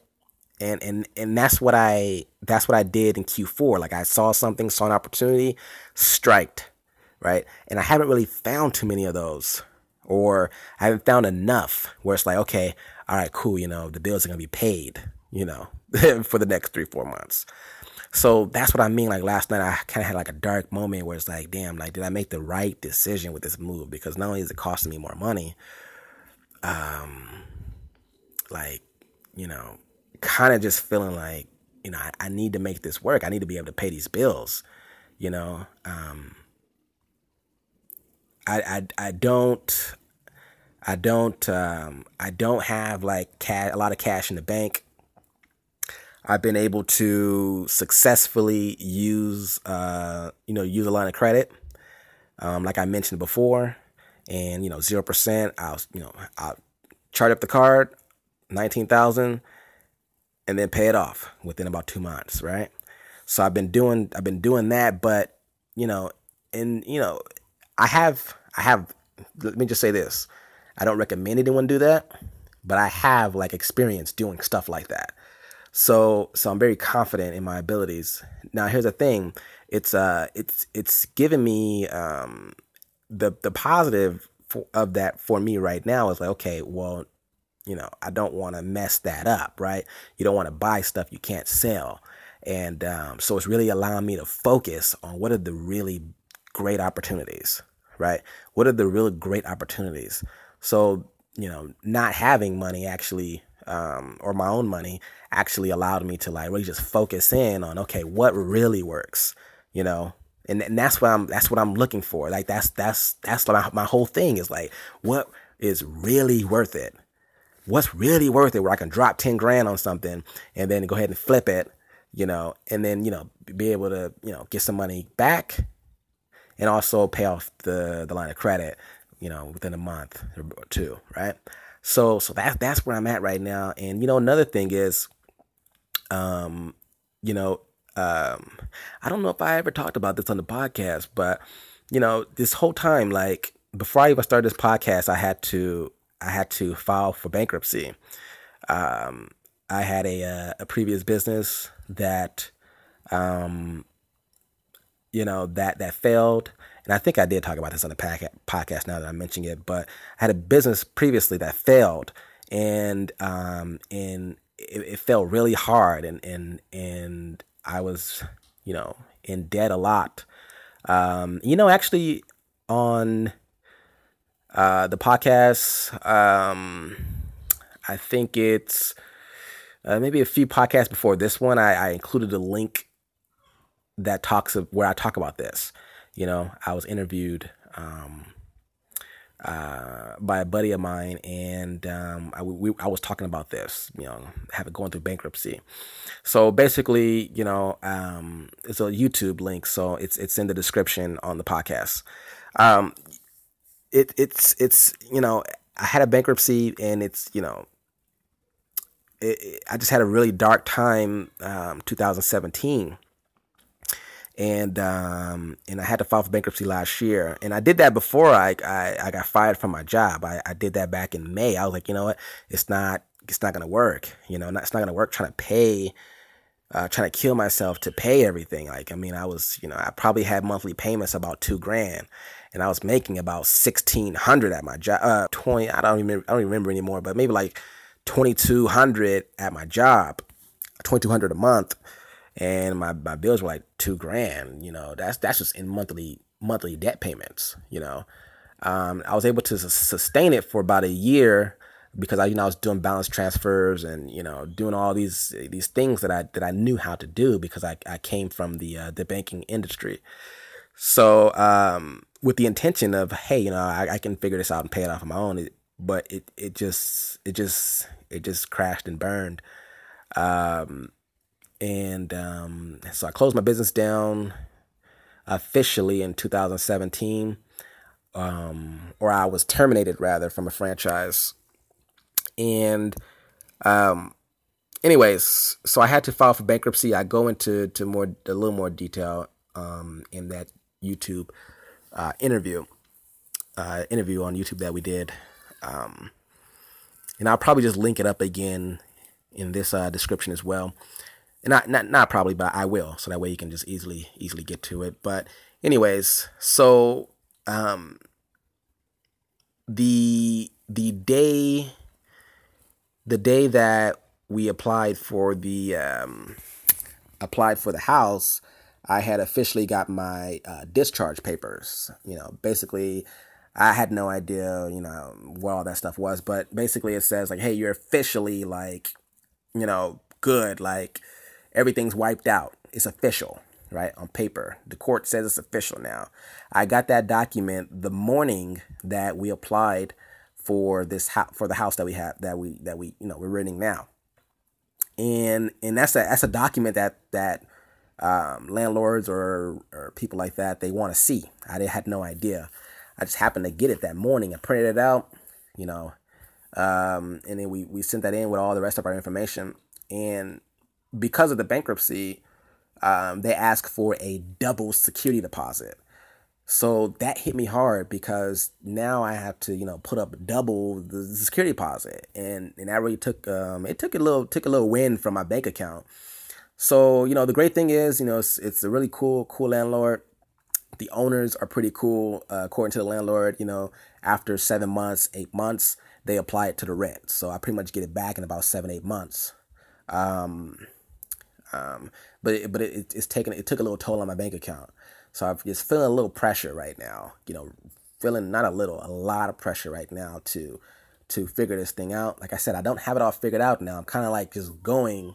And and and that's what I that's what I did in Q4. Like I saw something, saw an opportunity, striked, right? And I haven't really found too many of those or I haven't found enough where it's like, okay, all right, cool, you know, the bills are gonna be paid, you know, for the next three, four months. So that's what I mean. Like last night, I kind of had like a dark moment where it's like, damn, like, did I make the right decision with this move? Because not only is it costing me more money, um, like, you know, kind of just feeling like, you know, I, I need to make this work. I need to be able to pay these bills, you know, um, I, I, I don't I don't um, I don't have like cash, a lot of cash in the bank. I've been able to successfully use uh, you know use a line of credit, um, like I mentioned before, and you know zero percent. I'll you know I'll up the card, nineteen thousand, and then pay it off within about two months, right? So I've been doing I've been doing that, but you know, and you know I have, I have, let me just say this. I don't recommend anyone do that, but I have like experience doing stuff like that. So, so I'm very confident in my abilities. Now, here's the thing. It's, uh, it's, it's given me, um, the, the positive for, of that for me right now is like, okay, well, you know, I don't want to mess that up, right? You don't want to buy stuff you can't sell. And um, so it's really allowing me to focus on what are the really great opportunities, right? What are the real great opportunities? So, you know, not having money actually, um, or my own money actually allowed me to like really just focus in on, okay, what really works, you know? And, and that's what I'm, that's what I'm looking for. Like that's, that's, that's my, my whole thing is like, what is really worth it? What's really worth it where I can drop 10 grand on something and then go ahead and flip it, you know, and then, you know, be able to, you know, get some money back and also pay off the the line of credit, you know, within a month or two, right? So so that's that's where I'm at right now. And you know, another thing is, um, you know, um, I don't know if I ever talked about this on the podcast, but you know, this whole time, like before I even started this podcast, I had to I had to file for bankruptcy. Um, I had a uh, a previous business that um you know, that that failed. And I think I did talk about this on the podcast now that I'm mentioning it, but I had a business previously that failed and um and it, it felt really hard and and and I was, you know, in debt a lot. Um, you know, actually on uh the podcast, um I think it's uh, maybe a few podcasts before this one, I, I included a link that talks of where I talk about this. You know, I was interviewed um, uh, by a buddy of mine, and um, I, we, I was talking about this, you know, having going through bankruptcy. So basically, you know, um, it's a YouTube link, so it's it's in the description on the podcast. Um, it it's it's you know, I had a bankruptcy, and it's you know, I just had a really dark time, um, 2017 and um, and I had to file for bankruptcy last year, and I did that before I I, I got fired from my job. I, I did that back in May. I was like, you know what, it's not it's not gonna work. You know, not, it's not gonna work trying to pay, uh, trying to kill myself to pay everything. Like, I mean, I was you know I probably had monthly payments about two grand, and I was making about sixteen hundred at my job. Uh, twenty. I don't even I don't remember anymore, but maybe like twenty two hundred at my job, twenty two hundred a month and my, my bills were like two grand. You know, that's that's just in monthly monthly debt payments. You know, um, I was able to sustain it for about a year because I you know I was doing balance transfers and you know doing all these these things that I that I knew how to do because I, I came from the uh, the banking industry. So um, with the intention of hey you know I, I can figure this out and pay it off on my own, it, but it it just it just it just crashed and burned. Um, and um, so I closed my business down officially in 2017, um, or I was terminated rather from a franchise. And, um, anyways, so I had to file for bankruptcy. I go into to more a little more detail um, in that YouTube uh, interview uh, interview on YouTube that we did. Um, and I'll probably just link it up again in this uh, description as well not not not probably, but I will, so that way you can just easily easily get to it. But anyways, so um, the the day the day that we applied for the um, applied for the house, I had officially got my uh, discharge papers. You know, basically, I had no idea, you know, what all that stuff was, but basically, it says like, hey, you're officially like, you know, good, like everything's wiped out. It's official, right? On paper. The court says it's official now. I got that document the morning that we applied for this for the house that we have that we that we you know we're renting now. And and that's a that's a document that that um, landlords or, or people like that they want to see. I did, had no idea. I just happened to get it that morning. I printed it out, you know, um, and then we we sent that in with all the rest of our information. And because of the bankruptcy, um, they asked for a double security deposit. So that hit me hard because now I have to, you know, put up double the security deposit, and and that really took um it took a little took a little win from my bank account. So you know the great thing is you know it's, it's a really cool cool landlord. The owners are pretty cool uh, according to the landlord. You know after seven months, eight months, they apply it to the rent. So I pretty much get it back in about seven eight months. Um, um, but it, but it, it's taken it took a little toll on my bank account. So I'm just feeling a little pressure right now. You know, feeling not a little, a lot of pressure right now to to figure this thing out. Like I said, I don't have it all figured out now. I'm kind of like just going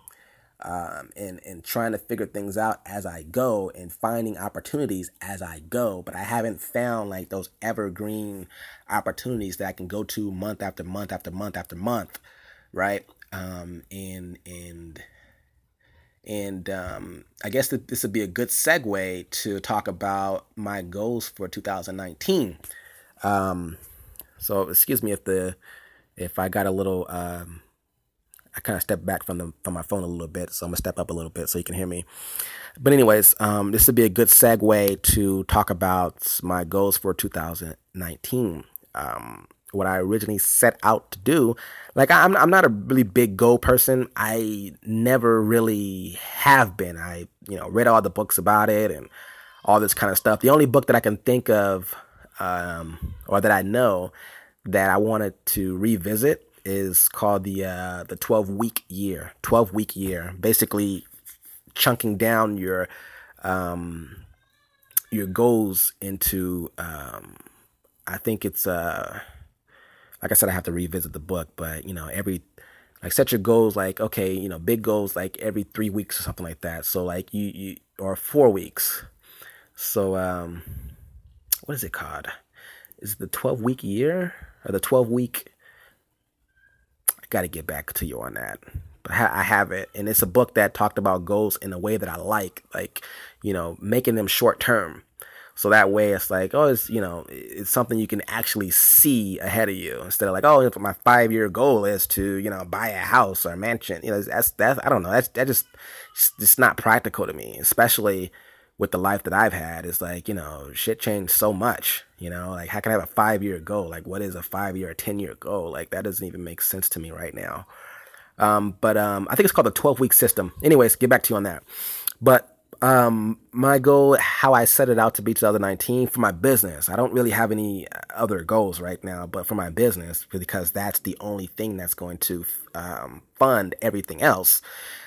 um, and and trying to figure things out as I go and finding opportunities as I go. But I haven't found like those evergreen opportunities that I can go to month after month after month after month, right? Um, and and and um, I guess this would be a good segue to talk about my goals for 2019. Um, so excuse me if the if I got a little um, I kind of stepped back from the from my phone a little bit, so I'm gonna step up a little bit so you can hear me. But anyways, um, this would be a good segue to talk about my goals for 2019. Um, what I originally set out to do. Like I'm I'm not a really big goal person. I never really have been. I you know read all the books about it and all this kind of stuff. The only book that I can think of um, or that I know that I wanted to revisit is called the uh, the 12 week year. 12 week year, basically chunking down your um, your goals into um, I think it's uh like I said, I have to revisit the book, but you know, every like set your goals like okay, you know, big goals like every three weeks or something like that. So like you you or four weeks. So um, what is it called? is it the 12 week year or the 12 week. I got to get back to you on that. But I have it. And it's a book that talked about goals in a way that I like, like, you know, making them short term. So that way it's like, oh, it's, you know, it's something you can actually see ahead of you instead of like, oh, my five year goal is to, you know, buy a house or a mansion. You know, that's, that's, I don't know. That's, that just, it's not practical to me, especially with the life that I've had, it's like, you know, shit changed so much, you know, like how can I have a five year goal? Like what is a five year or 10 year goal? Like that doesn't even make sense to me right now. Um, but, um, I think it's called the 12 week system. Anyways, get back to you on that. But, um, my goal, how I set it out to be 2019 for my business. I don't really have any other goals right now, but for my business, because that's the only thing that's going to, um, fund everything else.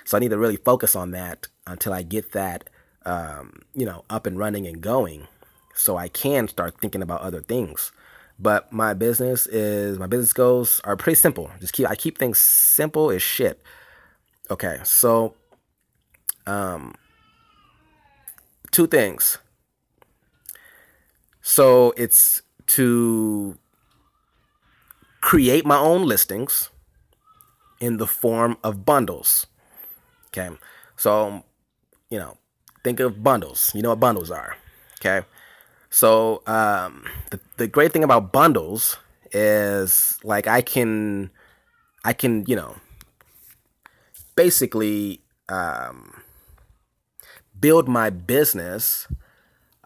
So I need to really focus on that until I get that um, you know, up and running and going so I can start thinking about other things. But my business is my business goals are pretty simple. Just keep I keep things simple as shit. Okay, so um two things. So it's to create my own listings in the form of bundles. Okay. So, you know, think of bundles. You know what bundles are. Okay. So um, the, the great thing about bundles is like I can I can, you know, basically um, build my business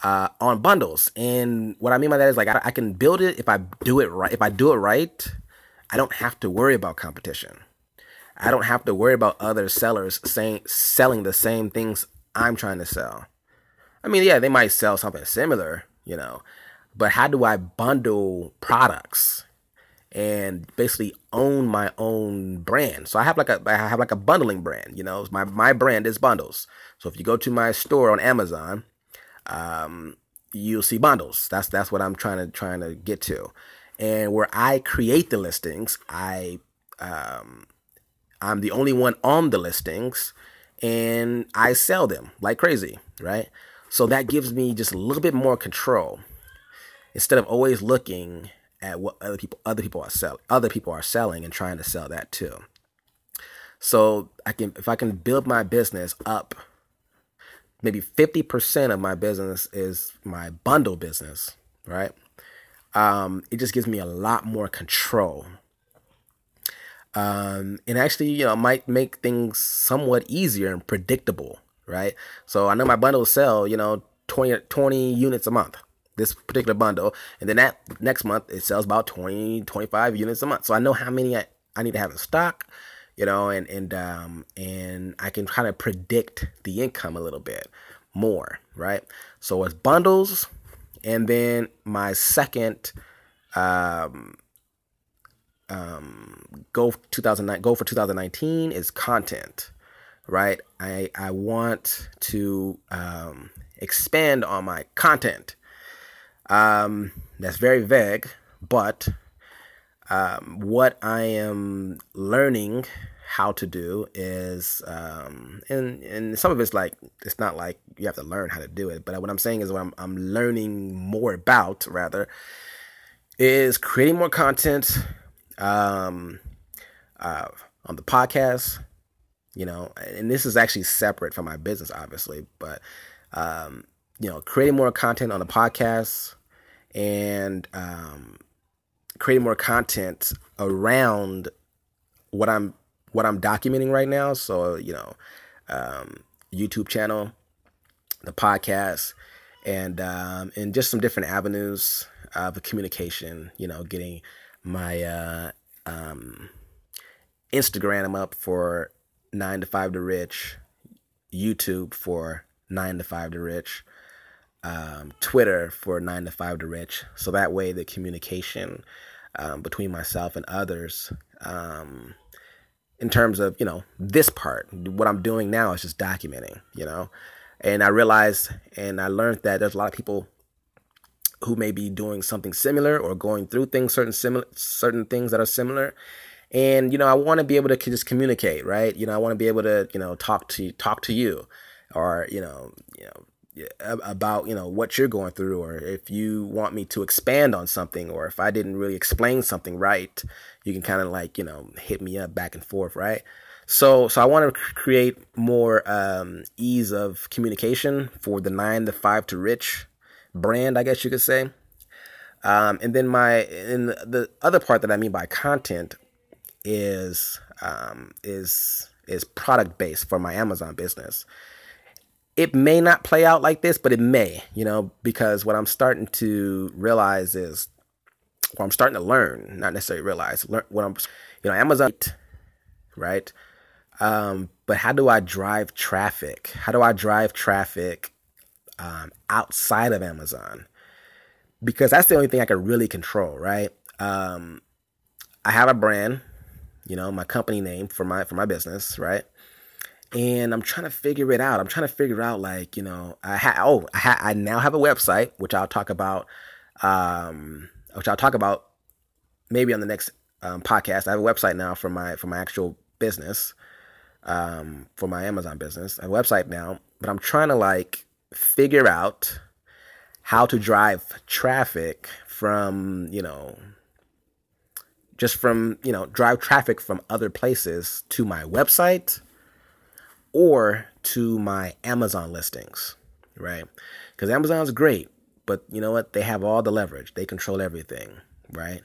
uh, on bundles. And what I mean by that is like I, I, can build it if I do it right. If I do it right, I don't have to worry about competition. I don't have to worry about other sellers saying selling the same things I'm trying to sell. I mean, yeah, they might sell something similar, you know, but how do I bundle products and basically own my own brand? So I have like a I have like a bundling brand, you know. My my brand is bundles. So if you go to my store on Amazon, um, you'll see bundles. That's that's what I'm trying to trying to get to. And where I create the listings, I um, I'm the only one on the listings and I sell them like crazy, right? So that gives me just a little bit more control instead of always looking at what other people other people are selling other people are selling and trying to sell that too. So I can if I can build my business up maybe 50% of my business is my bundle business, right? Um, it just gives me a lot more control um, and actually, you know, might make things somewhat easier and predictable, right? So I know my bundles sell, you know, 20, 20 units a month, this particular bundle. And then that next month, it sells about 20, 25 units a month. So I know how many I, I need to have in stock, you know, and, and, um, and I can kind of predict the income a little bit more, right? So it's bundles. And then my second, um, um, go 2009 go for 2019 is content right i i want to um, expand on my content um, that's very vague but um, what i am learning how to do is um, and and some of it's like it's not like you have to learn how to do it but what i'm saying is what i'm, I'm learning more about rather is creating more content um, uh, on the podcast, you know, and this is actually separate from my business, obviously, but, um, you know, creating more content on the podcast and um, creating more content around what I'm what I'm documenting right now. So, you know, um, YouTube channel, the podcast, and um, and just some different avenues of communication. You know, getting my uh, um, Instagram up for nine to five to rich, YouTube for nine to five to rich, um, Twitter for nine to five to rich. So that way, the communication um, between myself and others, um, in terms of you know this part, what I'm doing now is just documenting, you know. And I realized and I learned that there's a lot of people who may be doing something similar or going through things certain similar certain things that are similar and you know i want to be able to just communicate right you know i want to be able to you know talk to talk to you or you know you know about you know what you're going through or if you want me to expand on something or if i didn't really explain something right you can kind of like you know hit me up back and forth right? So so i want to create more um, ease of communication for the nine to five to rich brand i guess you could say. Um, and then my and the other part that i mean by content is um, is is product based for my amazon business it may not play out like this, but it may, you know, because what I'm starting to realize is, what I'm starting to learn, not necessarily realize, learn what I'm, you know, Amazon, right? Um, but how do I drive traffic? How do I drive traffic um, outside of Amazon? Because that's the only thing I can really control, right? Um, I have a brand, you know, my company name for my for my business, right? And I'm trying to figure it out. I'm trying to figure out like you know I ha- oh I, ha- I now have a website which I'll talk about um, which I'll talk about maybe on the next um, podcast. I have a website now for my for my actual business um, for my Amazon business. I have a website now, but I'm trying to like figure out how to drive traffic from you know just from you know drive traffic from other places to my website or to my Amazon listings, right? Because Amazon's great, but you know what? They have all the leverage. They control everything, right?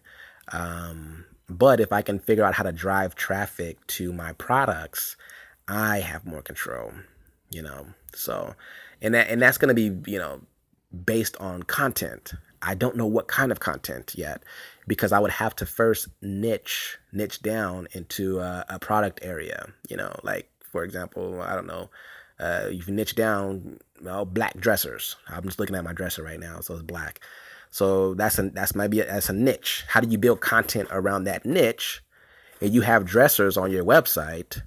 Um, but if I can figure out how to drive traffic to my products, I have more control, you know. So, and that and that's going to be, you know, based on content. I don't know what kind of content yet because I would have to first niche niche down into a, a product area, you know, like for example, I don't know, uh, you niche down well, black dressers. I'm just looking at my dresser right now, so it's black. So that's a that's maybe a, that's a niche. How do you build content around that niche? And you have dressers on your website,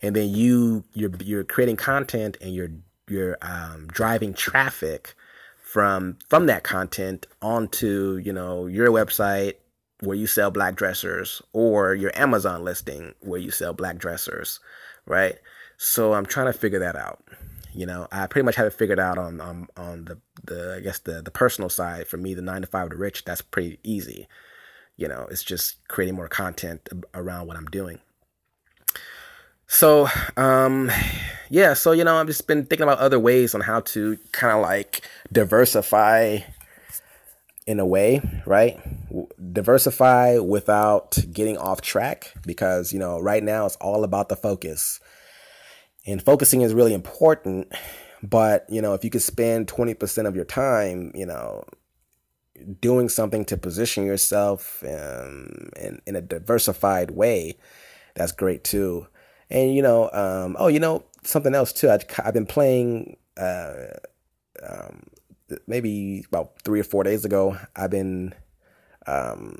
and then you you're you're creating content and you're you're um, driving traffic from from that content onto you know your website where you sell black dressers or your Amazon listing where you sell black dressers right? So I'm trying to figure that out. You know, I pretty much have it figured out on on, on the the I guess the the personal side for me, the nine to five to rich. That's pretty easy. You know, it's just creating more content around what I'm doing. So, um, yeah, so you know, I've just been thinking about other ways on how to kind of like diversify in a way, right? Diversify without getting off track because, you know, right now it's all about the focus. And focusing is really important, but, you know, if you could spend 20% of your time, you know, doing something to position yourself um, in, in a diversified way, that's great too. And, you know, um, oh, you know, something else too. I, I've been playing uh, um, maybe about three or four days ago, I've been um,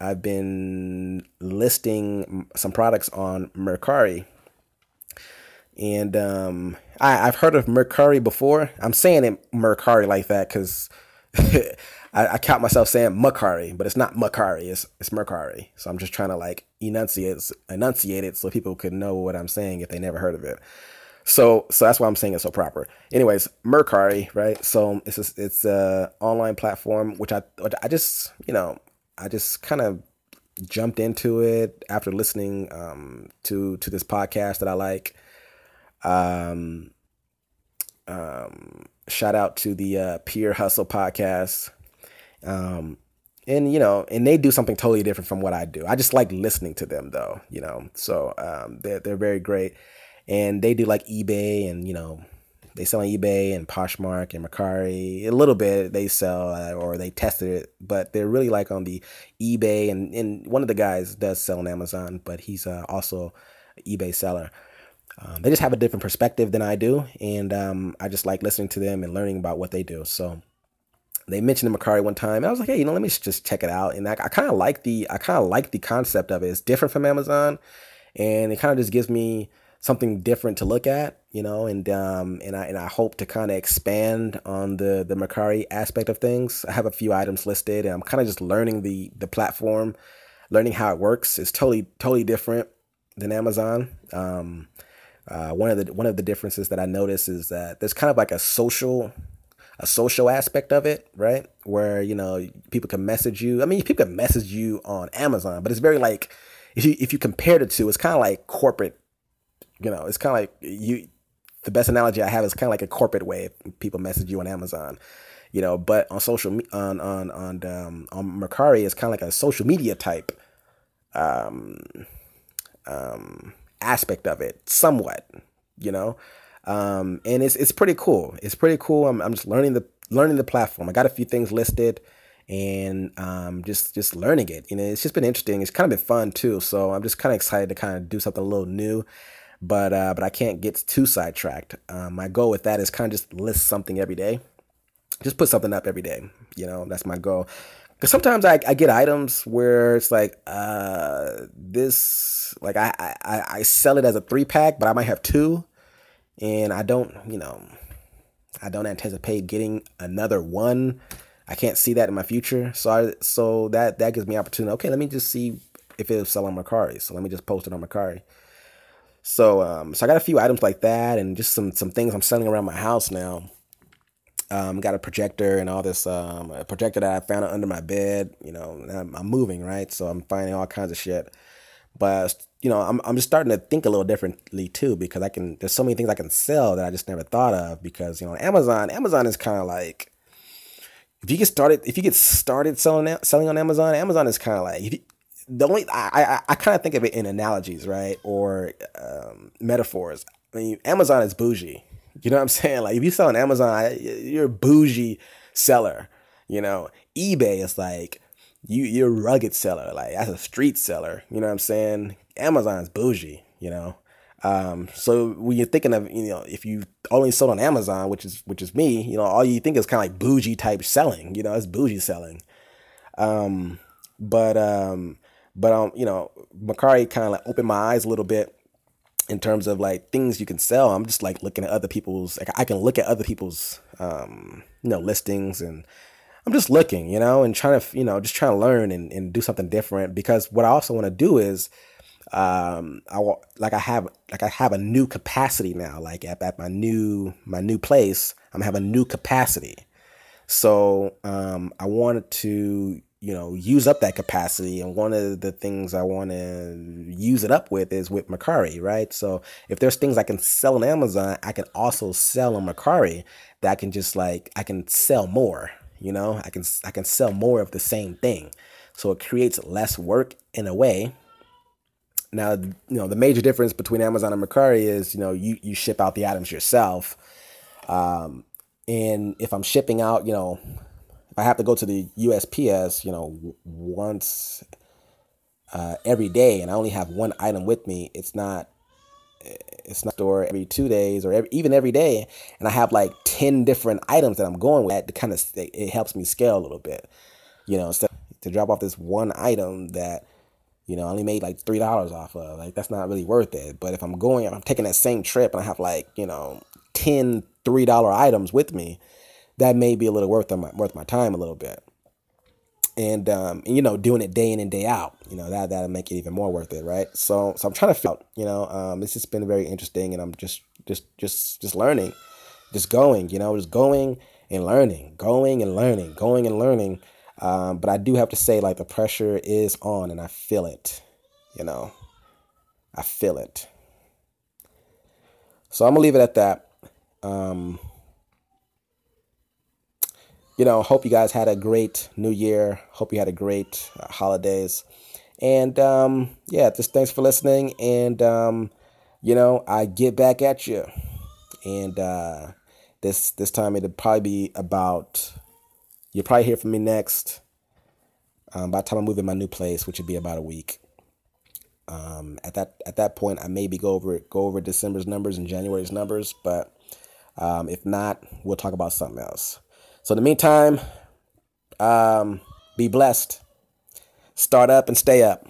I've been listing some products on Mercari. And um, I, have heard of Mercari before. I'm saying it Mercari like that because I, I count myself saying Macari, but it's not Macari, it's it's Mercari. So I'm just trying to like enunciate enunciate it so people could know what I'm saying if they never heard of it. So so that's why I'm saying it's so proper. Anyways, Mercari, right? So it's a, it's a online platform which I I just you know I just kind of jumped into it after listening um, to to this podcast that I like. Um, um, shout out to the uh, Peer Hustle podcast. Um, and you know, and they do something totally different from what I do. I just like listening to them though, you know. So um, they're they're very great and they do like eBay and you know they sell on eBay and Poshmark and Mercari. A little bit they sell uh, or they tested it, but they're really like on the eBay and and one of the guys does sell on Amazon, but he's uh, also eBay seller. Um, they just have a different perspective than I do, and um, I just like listening to them and learning about what they do. So they mentioned the Mercari one time, and I was like, hey, you know, let me just check it out. And I, I kind of like the I kind of like the concept of it. It's different from Amazon, and it kind of just gives me something different to look at, you know, and um, and I and I hope to kind of expand on the the Mercari aspect of things. I have a few items listed, and I'm kind of just learning the the platform, learning how it works. It's totally totally different than Amazon. Um, Uh, one of the one of the differences that I notice is that there's kind of like a social a social aspect of it, right? Where you know people can message you. I mean, people can message you on Amazon, but it's very like if you if you compare the two, it's kind of like corporate. You know, it's kind of like you. The best analogy I have is kind of like a corporate way. People message you on Amazon, you know, but on social on on on um, on Mercari, it's kind of like a social media type um, um, aspect of it, somewhat, you know. Um, and it's it's pretty cool. It's pretty cool. I'm I'm just learning the learning the platform. I got a few things listed and um, just just learning it. You know, it's just been interesting. It's kind of been fun too. So I'm just kind of excited to kind of do something a little new. But uh, but I can't get too sidetracked. Um, my goal with that is kind of just list something every day. Just put something up every day. You know, that's my goal. Because sometimes I, I get items where it's like uh, this, like I, I I sell it as a three pack, but I might have two, and I don't, you know, I don't anticipate getting another one. I can't see that in my future, so I so that that gives me opportunity. Okay, let me just see if it'll sell on Mercari. So let me just post it on Mercari. So um, so I got a few items like that, and just some some things I'm selling around my house now um, got a projector and all this um, a projector that I found under my bed. You know, I'm, I'm, moving right, so I'm finding all kinds of shit. But you know, I'm I'm just starting to think a little differently too because I can. There's so many things I can sell that I just never thought of because you know, Amazon. Amazon is kind of like if you get started if you get started selling selling on Amazon. Amazon is kind of like the only I I, I kind of think of it in analogies, right, or um, metaphors. I mean, Amazon is bougie you know what I'm saying? Like if you sell on Amazon, you're a bougie seller. You know, eBay is like you you're a rugged seller. Like that's a street seller. You know what I'm saying? Amazon's bougie. You know. Um, so when you're thinking of, you know, if you only sold on Amazon, which is which is me, you know, all you think is kind of like bougie type selling. You know, it's bougie selling. Um, but um, but um, you know, Mercari kind of like opened my eyes a little bit in terms of like things you can sell. I'm just like looking at other people's like I can look at other people's um, you know listings and I'm just looking, you know, and trying to you know just trying to learn and, and do something different. Because what I also want to do is um I want like I have like I have a new capacity now. Like at, at my new my new place I'm have a new capacity. So um I wanted to you know use up that capacity. And one of the things i want to use it up with is with mercari right? So if there's things i can sell on amazon i can also sell on mercari that i can just like i can sell more you know? I can i can sell more of the same thing. So it creates less work in a way. Now you know the major difference between amazon and mercari is you know you you ship out the items yourself. Um and if i'm shipping out you know I have to go to the USPS, you know, once uh, every day, and I only have one item with me, it's not it's not store every two days or every, even every day, and I have like ten different items that I'm going with. To kind of it helps me scale a little bit, you know, instead to drop off this one item that you know I only made like three dollars off of. Like that's not really worth it. But if I'm going, if I'm taking that same trip, and I have like you know 10 three dollar items with me that may be a little worth my worth my time a little bit. And, um, and you know, doing it day in and day out, you know, that that'll make it even more worth it, right? So so I'm trying to figure out, you know, um, it's just been very interesting, and I'm just just just just learning, just going, you know, just going and learning, going and learning, going and learning. Um, but I do have to say, like, the pressure is on, and I feel it, you know, I feel it. So I'm gonna leave it at that. Um, you know, hope you guys had a great new year. Hope you had a great uh, holidays. And um, yeah, just thanks for listening. And, um, you know, I get back at you. And uh, this this time it'll probably be about, you'll probably hear from me next. Um, by the time I move in my new place, which would be about a week. Um, at that at that point, I maybe go over go over December's numbers and January's numbers, but um, if not, we'll talk about something else. So in the meantime, um, be blessed. Start up and stay up.